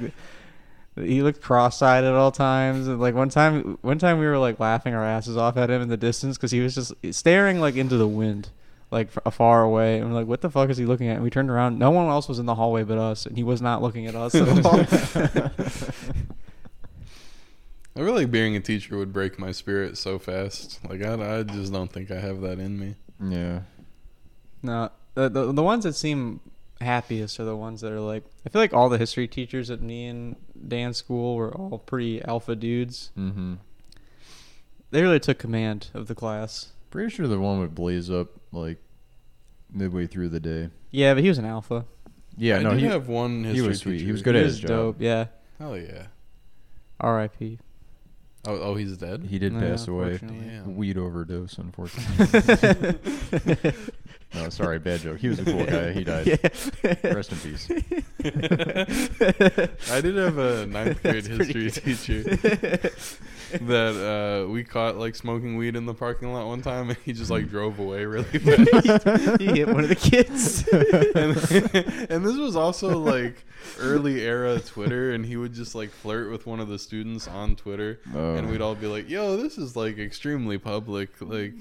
he looked cross-eyed at all times. And like one time, one time we were like laughing our asses off at him in the distance because he was just staring like into the wind, like f- far away. And we're like, "What the fuck is he looking at?" And we turned around. No one else was in the hallway but us, and he was not looking at us at all. I feel like being a teacher would break my spirit so fast. Like I, I just don't think I have that in me. yeah. No, the, the the ones that seem happiest are the ones that are like. I feel like all the history teachers at me and Dan's school were all pretty alpha dudes. Mm-hmm. They really took command of the class. Pretty sure the one would blaze up like midway through the day. Yeah, but he was an alpha. Yeah, I no, did he, have one he history was sweet. He was good he at was his job. dope. Yeah. Hell yeah. R.I.P. Oh, oh, he's dead. He did Yeah, pass away. unfortunately. Damn. Weed overdose, unfortunately. no, sorry, bad joke. He was a cool guy. He died. Rest in peace. I did have a ninth grade history teacher that uh, we caught like smoking weed in the parking lot one time, and he just like drove away really fast. he hit one of the kids. and, and this was also like early era Twitter, and he would just like flirt with one of the students on Twitter, Oh. and we'd all be like, "Yo, this is like extremely public. Like,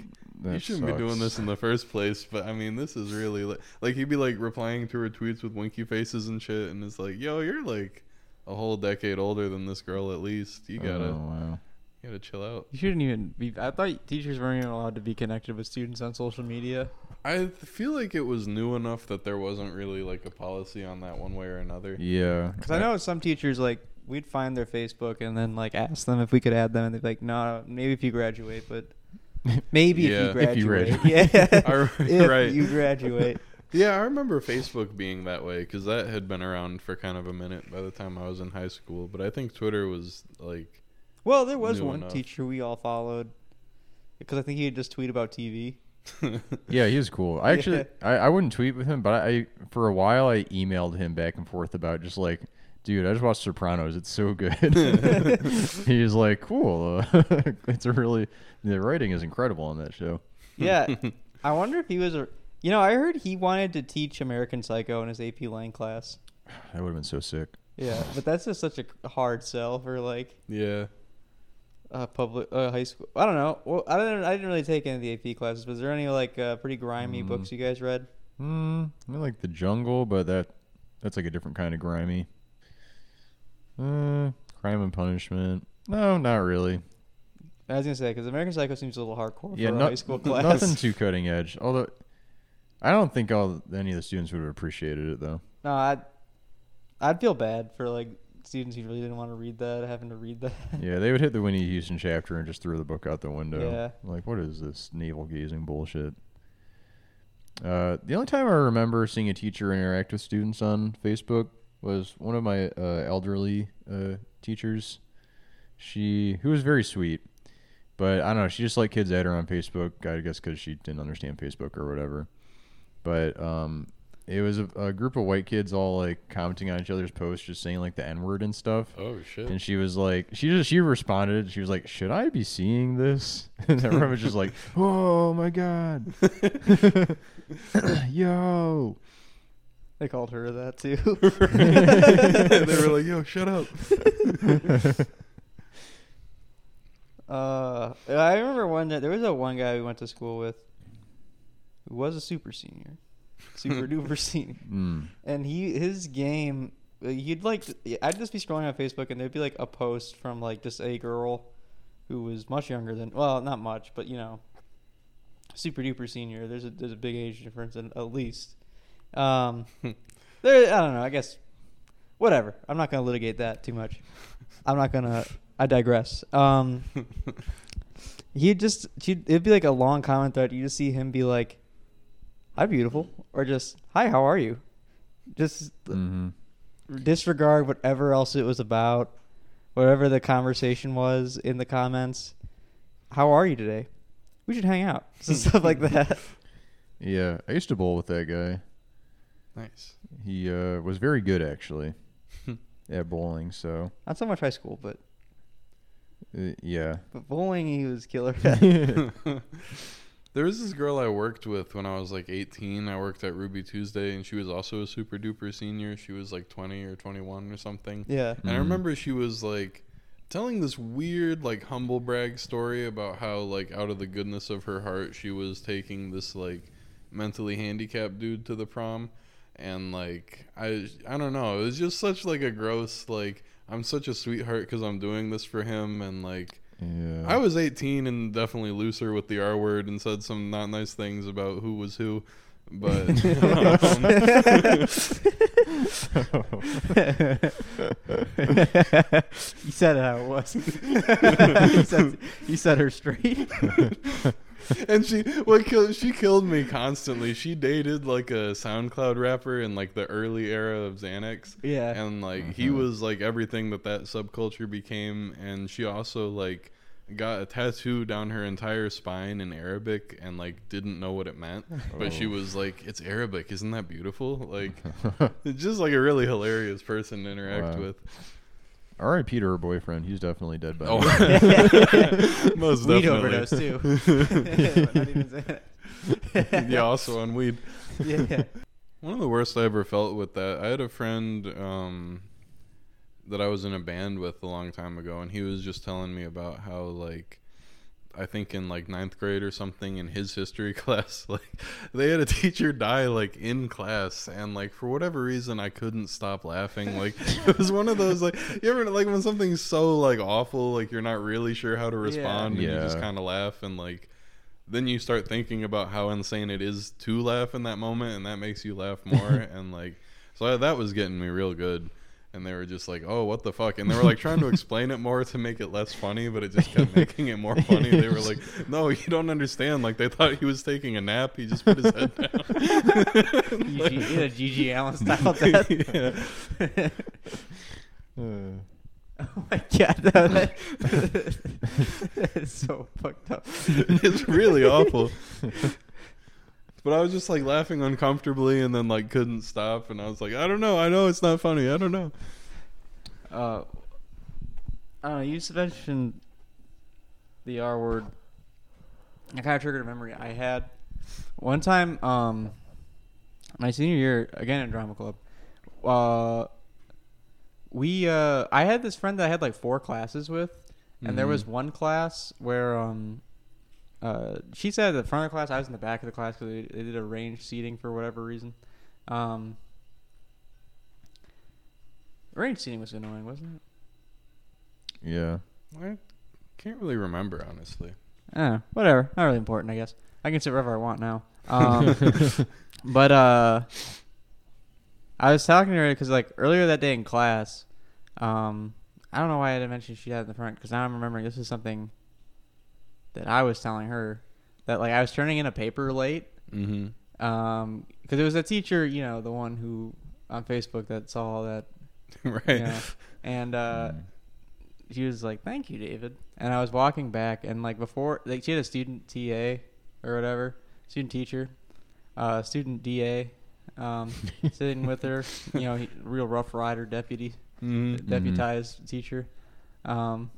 you shouldn't be doing this in the first place." But I mean, this is really li- like he'd be like replying to her tweets with winky faces and shit, and it's like, "Yo, you're like." A whole decade older than this girl, at least. You gotta, Oh, wow. you gotta chill out. You shouldn't even be. I thought teachers weren't even allowed to be connected with students on social media. I feel like it was new enough that there wasn't really like a policy on that one way or another. Yeah. Because I know some teachers like we'd find their Facebook and then like ask them if we could add them, and they'd be like, "No, maybe if you graduate, but maybe Yeah. if If you you graduate, graduate. yeah, I- if right. you graduate." Yeah, I remember Facebook being that way because that had been around for kind of a minute by the time I was in high school. But I think Twitter was like, Well, there was New one enough. teacher we all followed because I think he would just tweet about TV. Yeah, he was cool. I actually, Yeah. I, I wouldn't tweet with him, but I for a while I emailed him back and forth about just like, dude, I just watched Sopranos. It's so good. He's like, cool. Uh, it's a really the writing is incredible on that show. Yeah, I wonder if he was a. You know, I heard he wanted to teach American Psycho in his AP Lang class. That would have been so sick. Yeah, but that's just such a hard sell for like yeah. uh, public uh, high school. I don't know. Well, I didn't. I didn't really take any of the AP classes. Was there any like uh, pretty grimy Mm. books you guys read? Hmm. I mean, like the jungle, but that that's like a different kind of grimy. Uh, crime and punishment. No, not really. I was gonna say because American Psycho seems a little hardcore Yeah, for a high school class. nothing too cutting edge. Although, I don't think all any of the students would have appreciated it though. No, I'd I'd feel bad for like students who really didn't want to read that having to read that. Yeah, they would hit the Whitney Houston chapter and just throw the book out the window. Yeah. Like, what is this navel gazing bullshit? Uh, the only time I remember seeing a teacher interact with students on Facebook was one of my uh, elderly uh, teachers. She, who was very sweet, but I don't know. She just liked kids at her on Facebook. I guess because she didn't understand Facebook or whatever. But um, it was a, a group of white kids all like commenting on each other's posts, just saying like the N word and stuff. Oh shit. And she was like, she just she responded. She was like, "Should I be seeing this?" And everyone was just like, "Oh my god, yo!" They called her that too. they were like, "Yo, shut up." Uh, I remember one that there was a one guy we went to school with who was a super senior, super duper senior, Mm. and he his game he'd like I'd just be scrolling on Facebook and there'd be like a post from like just a girl who was much younger than well not much but you know super duper senior. There's a there's a big age difference and at least. Um, there I don't know. I guess whatever. I'm not gonna litigate that too much. I'm not gonna. I digress. Um, he'd just she'd, it'd be like a long comment thread. You just see him be like, "Hi, beautiful," or just "Hi, how are you?" Just hmm disregard whatever else it was about. whatever the conversation was in the comments. How are you today? We should hang out. So stuff like that. Yeah, I used to bowl with that guy. Nice. He uh, was very good actually at bowling. So Not so much high school, but uh, yeah, but bowling he was killer. There was this girl I worked with when I was like 18. I worked at Ruby Tuesday, and she was also a super duper senior. She was like 20 or 21 or something. yeah. And I Mhm. remember she was like telling this weird, like, humble brag story about how, like, out of the goodness of her heart, she was taking this, like, mentally handicapped dude to the prom. And, like, I, I don't know. It was just such, like, a gross, like, I'm such a sweetheart because I'm doing this for him. And, like, yeah. I was 18 and definitely looser with the R word and said some not nice things about who was who. But um, you said it how it was. you, said, you set her straight. and she what killed she killed me constantly. She dated like a SoundCloud rapper in like the early era of Xanax. Yeah. And like he Mhm. was like everything that that subculture became and she also like got a tattoo down her entire spine in Arabic and like didn't know what it meant. But she Oh. was like, It's Arabic, isn't that beautiful? Like just like a really hilarious person to interact Wow. with. R.I.P. to her boyfriend. He's definitely dead by Oh, now. most Weed definitely. overdose too. Even yeah, also on weed. yeah. One of the worst I ever felt with that, I had a friend um, that I was in a band with a long time ago, and he was just telling me about how, like, I think in like ninth grade or something in his history class, like they had a teacher die like in class, and like for whatever reason I couldn't stop laughing. Like it was one of those like you ever like when something's so like awful, like you're not really sure how to respond, and you just kind of laugh, and like then you start thinking about how insane it is to laugh in that moment, and that makes you laugh more, and like so that was getting me real good. And they were just like, "Oh, what the fuck?" And they were like trying to explain it more to make it less funny, but it just kept making it more funny. They were like, "No, you don't understand." Like they thought he was taking a nap. He just put his head down. Had GG Allin style death. Uh, Oh my god, that, it's so fucked up. it's really awful. But I was just like laughing uncomfortably, and then like couldn't stop, and I was like, "I don't know. I know it's not funny. I don't know." Uh, know. You mentioned the R word. I kind of triggered a memory I had one time. Um, my senior year, again in drama club. Uh, we uh, I had this friend that I had like four classes with, and there Mhm. was one class where um, uh, she sat at the front of the class. I was in the back of the class because they, they did arranged seating for whatever reason. Um, arranged seating was annoying, wasn't it? yeah. I can't really remember honestly. Eh, whatever. Not really important, I guess. I can sit wherever I want now. Um, but uh, I was talking to her because like earlier that day in class, um, I don't know why I didn't mention she had it in the front because now I'm remembering this is something that I was telling her that like I was turning in a paper late Mm-hmm. um because it was a teacher you know the one who on Facebook that saw all that right. you know, and uh Mm. she was like, "Thank you, David." And I was walking back, and like before, like she had a student TA or whatever, student teacher, uh, student DA, um, sitting with her. You know, he, real rough rider deputy, Mhm. deputized teacher, um,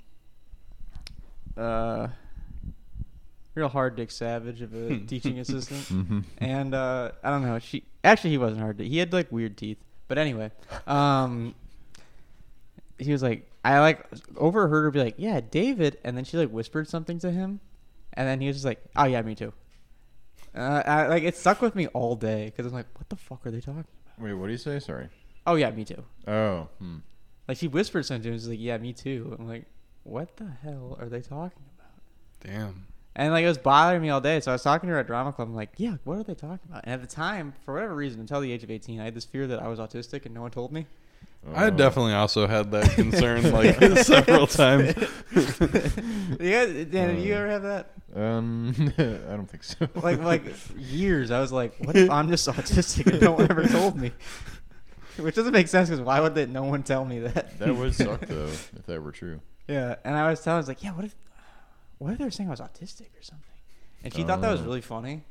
uh, real hard dick savage of a teaching assistant. Mhm. And uh, I don't know. She actually he wasn't hard. To, he had like weird teeth. But anyway, um, he was like, I like overheard her be like, "Yeah, David," and then she like whispered something to him, and then he was just like, "Oh yeah, me too." Uh, I, like it stuck with me all day because I'm like, "What the fuck are they talking?" About?" Wait, what do you say? Sorry. Oh yeah, me too. Oh. Hmm. Like she whispered something to him. She's like, "Yeah, me too." I'm like, "What the hell are they talking about?" Damn. And like it was bothering me all day. So I was talking to her at drama club. I'm like, yeah, what are they talking about? And at the time, for whatever reason, until the age of 18, I had this fear that I was autistic and no one told me. I definitely also had that concern like several times. yeah, Dan, you Uh, ever have that? Um, I don't think so. Like, like years. I was like, what if I'm just autistic and no one ever told me? which doesn't make sense because why would they, no one tell me that? That would suck though if that were true. Yeah, and I was telling, I was like, yeah, what if, what if they were saying I was autistic or something? And she thought that was Oh. really funny.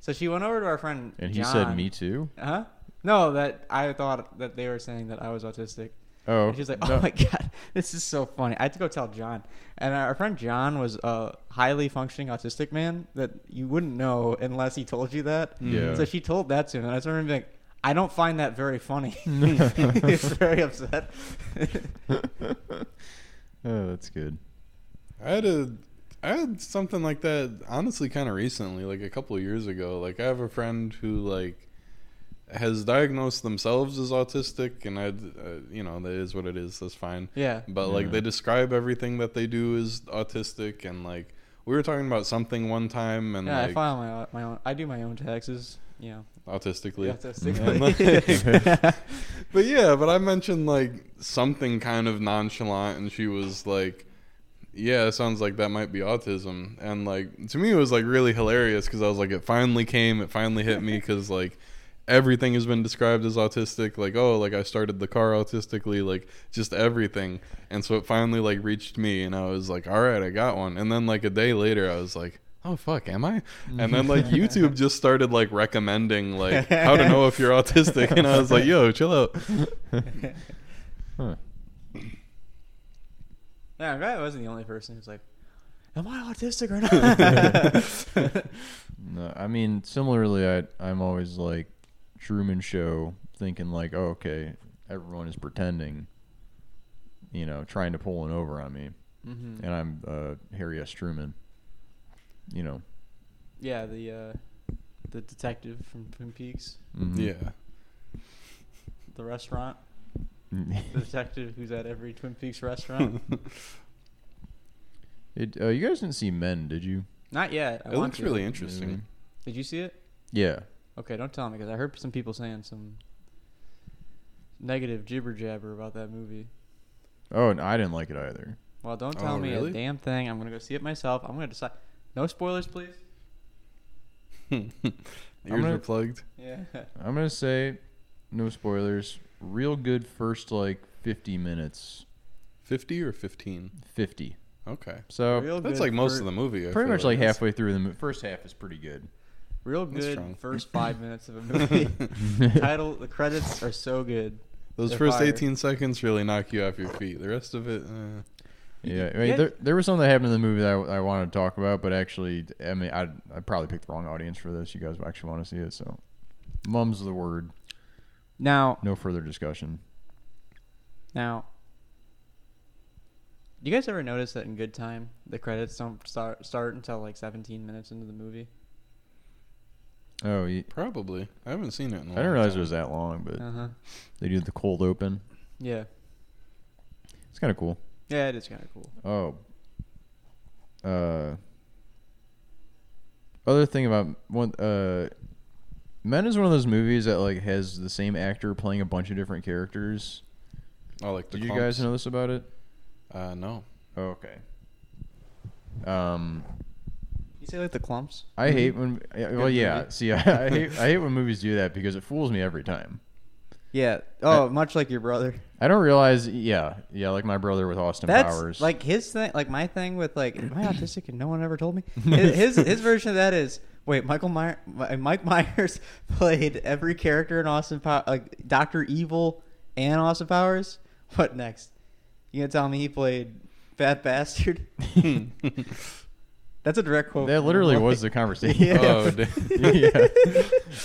So she went over to our friend. And he John. said me too. Huh? No, that I thought that they were saying that I was autistic. Oh, And she's like, no. "Oh my god, this is so funny." I had to go tell John, and our friend John was a highly functioning autistic man that you wouldn't know unless he told you that. Yeah. So she told that to him, and I just remember being like, "I don't find that very funny." He's very upset. oh, that's good. I had a, I had something like that. Honestly, kind of recently, like a couple of years ago. Like I have a friend who like has diagnosed themselves as autistic, and I, uh, you know, that is what it is. That's fine. yeah. But like Yeah. they describe everything that they do as autistic, and like we were talking about something one time, and Yeah, I file my my own. I do my own taxes. You know, autistically. autistically. And, but yeah, but I mentioned like something kind of nonchalant, and she was like, "Yeah, it sounds like that might be autism." And like to me, it was like really hilarious because I was like, "It finally came! It finally hit me!" Because like everything has been described as autistic. Like, oh, like I started the car autistically, like just everything. And so it finally like reached me, and I was like, "All right, I got one." And then like a day later, I was like. Oh fuck, am I? And then like YouTube just started like recommending like how to know if you're autistic, and I was like, "Yo, chill out." Huh. Yeah, I'm I wasn't the only person who's like, "Am I autistic or not?" No, I mean similarly, I I'm always like Truman Show, thinking like, oh, okay, everyone is pretending, you know, trying to pull an over on me, hmm and I'm uh, Harry S. Truman. You know. Yeah, the uh, the detective from Twin Peaks, mhm. Yeah. the restaurant, the detective who's at every Twin Peaks restaurant. It, uh, you guys didn't see Men, did you? Not yet. I it want looks to. really interesting. Did you see it? Yeah. Okay, don't tell me because I heard some people saying some negative jibber jabber about that movie. Oh, and I didn't like it either. Well, don't tell Oh, me really? a damn thing. I'm gonna go see it myself. I'm gonna decide. No spoilers, please. Ears gonna- are plugged. Yeah. I'm gonna say, no spoilers. Real good first like 50 minutes. Fifty or fifteen? 50. Okay. So Real That's like most fir- of the movie. I pretty feel much like That's- halfway through the mo- first half is pretty good. Real good first five minutes of a movie. Title, the credits are so good. Those They're first fire. 18 seconds really knock you off your feet. The rest of it, uh, Yeah, I mean, there there was something that happened in the movie that I, I wanted to talk about, but actually, I mean, I I probably picked the wrong audience for this. You guys actually want to see it, so mum's the word. Now, No further discussion. now, do you guys ever notice that in Good Time the credits don't start start until like 17 minutes into the movie? Oh, ye- probably. I haven't seen it in a I didn't long realize it time. was that long, but Uh huh. they do the cold open. Yeah. It's kind of cool. Yeah, it is kind of cool. Oh. Uh. Other thing about one uh, Men is one of those movies that like has the same actor playing a bunch of different characters. Oh, like the Did you Klumps? guys know this about it? Uh, no. Oh, okay. Um, You say like the Klumps? I hate when. yeah, Well, yeah. movie. See, I, I hate I hate when movies do that because it fools me every time. Yeah. Oh, much like your brother. I don't realize. Yeah, yeah, like my brother with Austin That's Powers. like his thing. Like my thing with like, am I autistic and no one ever told me? his his, his version of that is wait, Michael Meyer, Mike Myers played every character in Austin Pow like Doctor Evil and Austin Powers. What next? You gonna tell me he played Fat Bastard? That's a direct quote. that literally was the conversation. Yeah. Oh, yeah.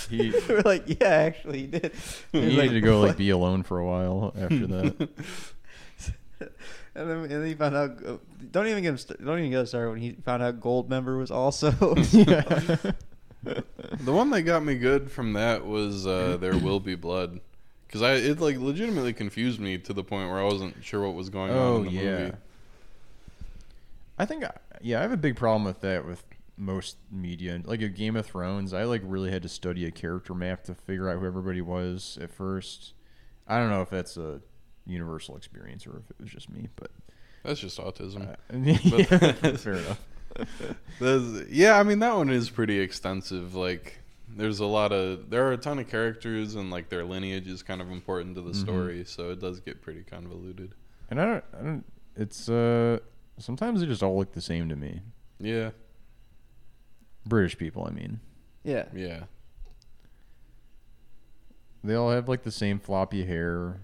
He We're like, yeah, actually, he did. he He's needed like, to go like be alone for a while after that. And then, and then he found out. uh, Don't even get him. st- Don't even get us started when he found out Goldmember was also. the one that got me good from that was uh, There Will Be Blood. Because I it like legitimately confused me to the point where I wasn't sure what was going Oh on in the yeah. movie. I think yeah, I have a big problem with that with most media. Like a Game of Thrones, I like really had to study a character map to figure out who everybody was at first. I don't know if that's a universal experience or if it was just me, but That's just autism. uh, yeah, fair enough. There's- yeah, I mean that one is pretty extensive. Like there's a lot of there are a ton of characters and like their lineage is kind of important to the Mhm. story, so it does get pretty convoluted. And I don't, I don't. It's uh, sometimes they just all look the same to me. Yeah, British people, I mean, Yeah. yeah. they all have like the same floppy hair.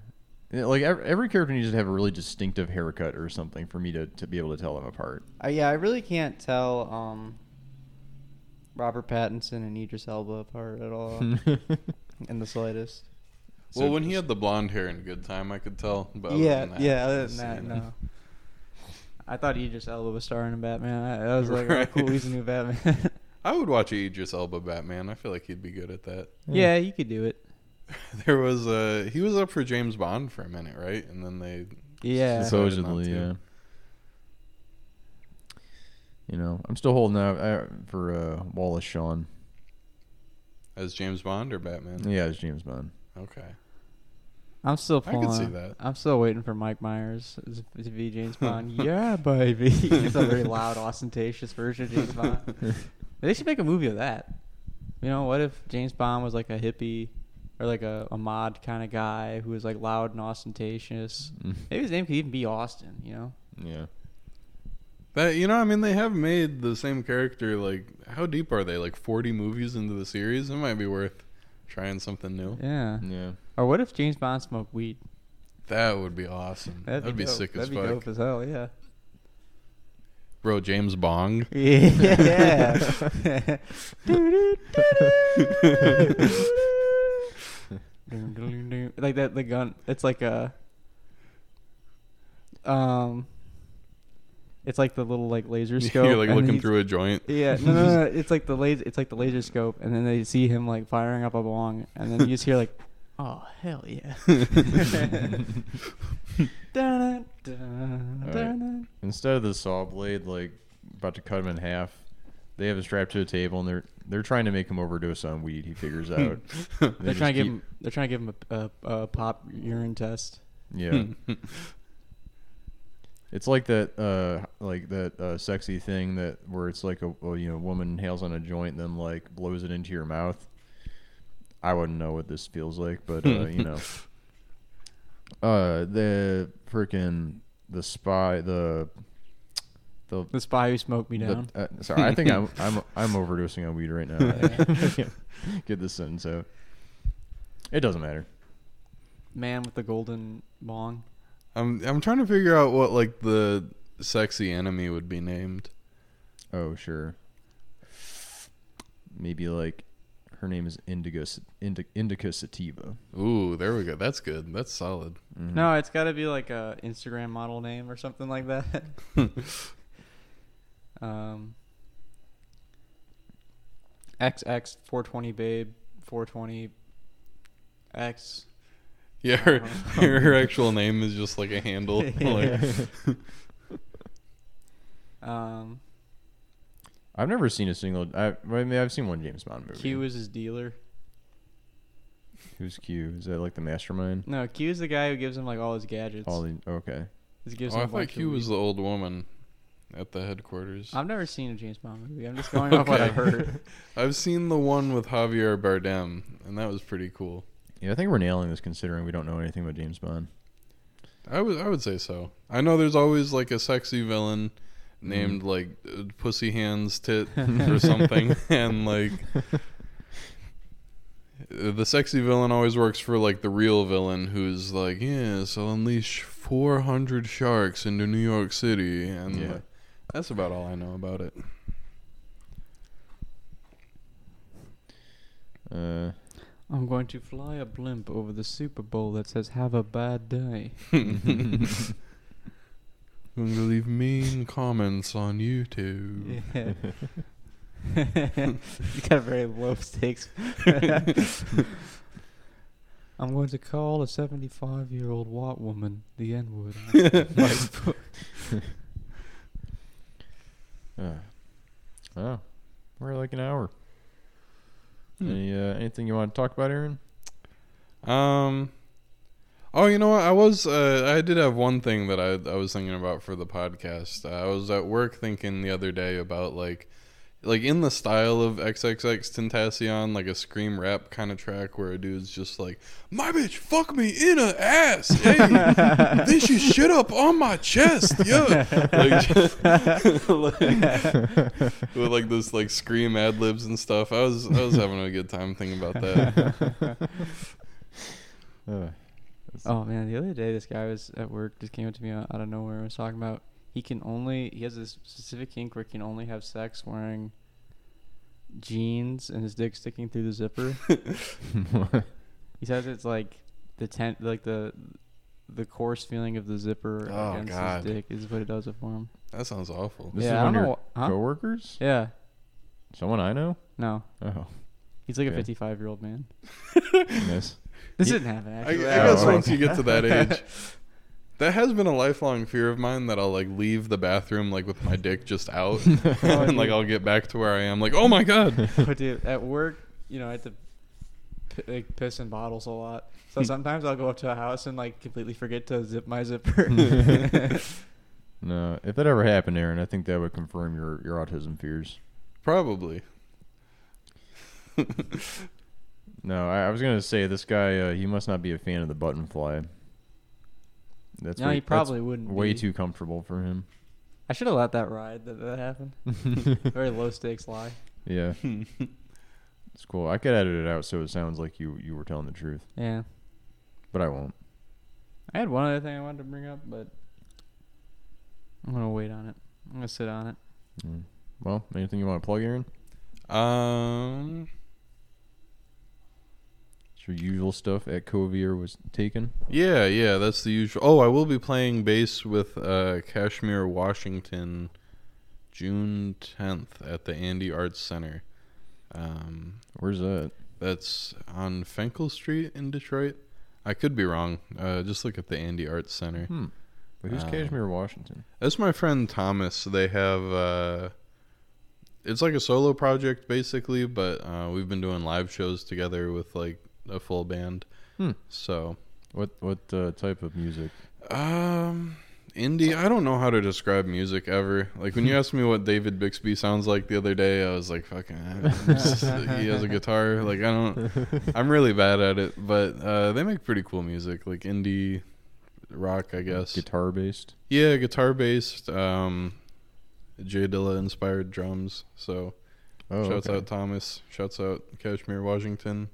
Yeah, Like every, every character needs to have a really distinctive haircut or something for me to, to be able to tell them apart. Uh, yeah, I really can't tell um, Robert Pattinson and Idris Elba apart at all in the slightest. So- well, when he had the blonde hair in Good Time, I could tell. But yeah, than that, yeah. Other than that, no. I thought Idris Elba was starring in Batman. I, I was like, Right. oh, cool, he's a new Batman. I would watch a Idris Elba Batman. I feel like he'd be good at that. yeah, you could do it. There was a he was up for James Bond for a minute, right? And then they Yeah. Supposedly, yeah. You know, I'm still holding out uh, for uh, Wallace Shawn. as James Bond or Batman. Yeah, as James Bond. Okay. I'm still I can see that. I'm still waiting for Mike Myers as- to be James Bond. yeah, baby. it's a very loud, ostentatious version of James Bond. They should make a movie of that. You know, what if James Bond was like a hippie or like a, a mod kind of guy who was like loud and ostentatious? Mm-hmm. Maybe his name could even be Austin, you know? Yeah. That you know, I mean, they have made the same character. Like, how deep are they? Like forty movies into the series, it might be worth trying something new. Yeah. Yeah. Or what if James Bond smoked weed? That would be awesome. That'd, be, dope. sick as That'd fuck, be dope as hell, yeah. bro. James Bong. Yeah. like that the gun. It's like a um it's like the little like laser scope You're like looking through a joint. yeah no, no no it's like the laser it's like the laser scope and then they see him like firing up a bong and then you just hear like oh hell yeah. Dun, dun, Alright. dun, Instead of the saw blade, like about to cut him in half, they have him strapped to a table and they're they're trying to make him overdose on weed. He figures out. They're trying to give keep- him. They're trying to give him a, a, a pop urine test. Yeah. It's like that, uh, like that uh, sexy thing that where it's like a well, you know woman inhales on a joint and then like blows it into your mouth. I wouldn't know what this feels like, but uh, you know, uh, the freaking the spy the the. The spy who smoked me the- down. uh, sorry, I think I'm I'm I'm overdosing on weed right now. Get this sentence out. It doesn't matter. Man with the golden bong. I'm I'm trying to figure out what like the sexy enemy would be named. Oh, sure. Maybe like her name is Indigo S- Indi- Indica Sativa. Ooh, there we go. That's good. That's solid. Mhm. No, it's got to be like a Instagram model name or something like that. um, XX 420 babe 420 X. Yeah, her, her actual name is just like a handle. like, Um, I've never seen a single. I, I mean, I've seen one James Bond movie. Q is his dealer. Who's Q? Is that like the mastermind? No, Q is the guy who gives him like all his gadgets. All the, okay. He gives oh, him I a thought Q was the old woman at the headquarters. I've never seen a James Bond movie. I'm just going off what I've heard. I've seen the one with Javier Bardem, and that was pretty cool. Yeah, I think we're nailing this considering we don't know anything about James Bond. I would I would say so. I know there's always like a sexy villain named like uh, Pussy Hands Tit or something, and like uh, the sexy villain always works for like the real villain who's like, yes, I'll unleash 400 sharks into New York City, and Yeah. like, that's about all I know about it. Uh, I'm going to fly a blimp over the Super Bowl that says "Have a bad day." I'm gonna leave mean comments on YouTube. Yeah. you got very low stakes. I'm going to call a 75 year old white woman the N word. Uh, oh, we're like an hour. Hmm. Any uh, anything you want to talk about, Aaron? Um. Oh, you know what? I was uh, I did have one thing that I I was thinking about for the podcast. Uh, I was at work thinking the other day about like, like in the style of XXXTentacion, like a scream rap kind of track where a dude's just like, "My bitch, fuck me in a ass, hey, then she shit up on my chest, yeah." Like, like, with like this like scream ad libs and stuff. I was I was having a good time thinking about that. Oh man, the other day this guy was at work, just came up to me out out of nowhere and was talking about he can only he has this specific kink where he can only have sex wearing jeans and his dick sticking through the zipper. He says it's like the tent like the the coarse feeling of the zipper Oh, against God. his dick is what it does it for him. That sounds awful. this Yeah, is I one of know your wh- huh? coworkers? Yeah. Someone I know? No. Oh, He's like a 55 year old man. miss. This Ye- didn't happen I, I guess Oh, once okay. you get to that age, that has been a lifelong fear of mine that I'll like leave the bathroom like with my dick just out, and like. I'll get back to where I am. Like, oh my god, but dude, at work, you know, I have to p- like piss in bottles a lot. So sometimes I'll go up to a house and like completely forget to zip my zipper. No, if that ever happened, Aaron, I think that would confirm your, your autism fears. probably. No, I, I was gonna say this guy. Uh, he must not be a fan of the button fly. That's no, way, he that's probably wouldn't. way be. too comfortable for him. I should have let that ride. That that happened. Very low stakes lie. yeah, it's cool. I could edit it out so it sounds like you you were telling the truth, Yeah. but I won't. I had one other thing I wanted to bring up, but I'm gonna wait on it. I'm gonna sit on it. Mm. Well, anything you want to plug, Aaron? Um, It's your usual stuff at Covier was taken. yeah, yeah, that's the usual. Oh, I will be playing bass with uh, Kashmir, Washington, June 10th at the Andy Arts Center. Um, Where's that? That's on Finkel Street in Detroit. I could be wrong. Uh, just look at the Andy Arts Center. Hmm. But who's Uh, Kashmir, Washington? That's my friend Thomas. They have uh, it's like a solo project basically, but uh, we've been doing live shows together with like a full band. Hmm. So, What what uh, type of music? um, indie. I don't know how to describe music ever. Like when you asked me what David Bixby sounds like the other day, I was like, "Fucking." he has a guitar. Like I don't. I'm really bad at it, but uh, they make pretty cool music, like indie rock, I guess. Guitar based. Yeah, guitar based. Um, Jay Dilla inspired drums. So Oh, shouts okay. out Thomas. Shouts out Kashmir, Washington.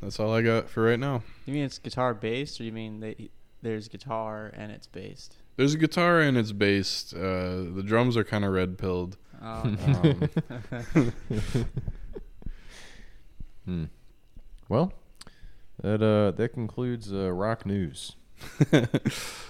That's all I got for right now. You mean it's guitar based, or you mean they, there's guitar and it's based? There's a guitar and it's based. Uh, the drums are kind of red pilled. Oh, Um, Hmm. Well, that uh that concludes uh, rock news.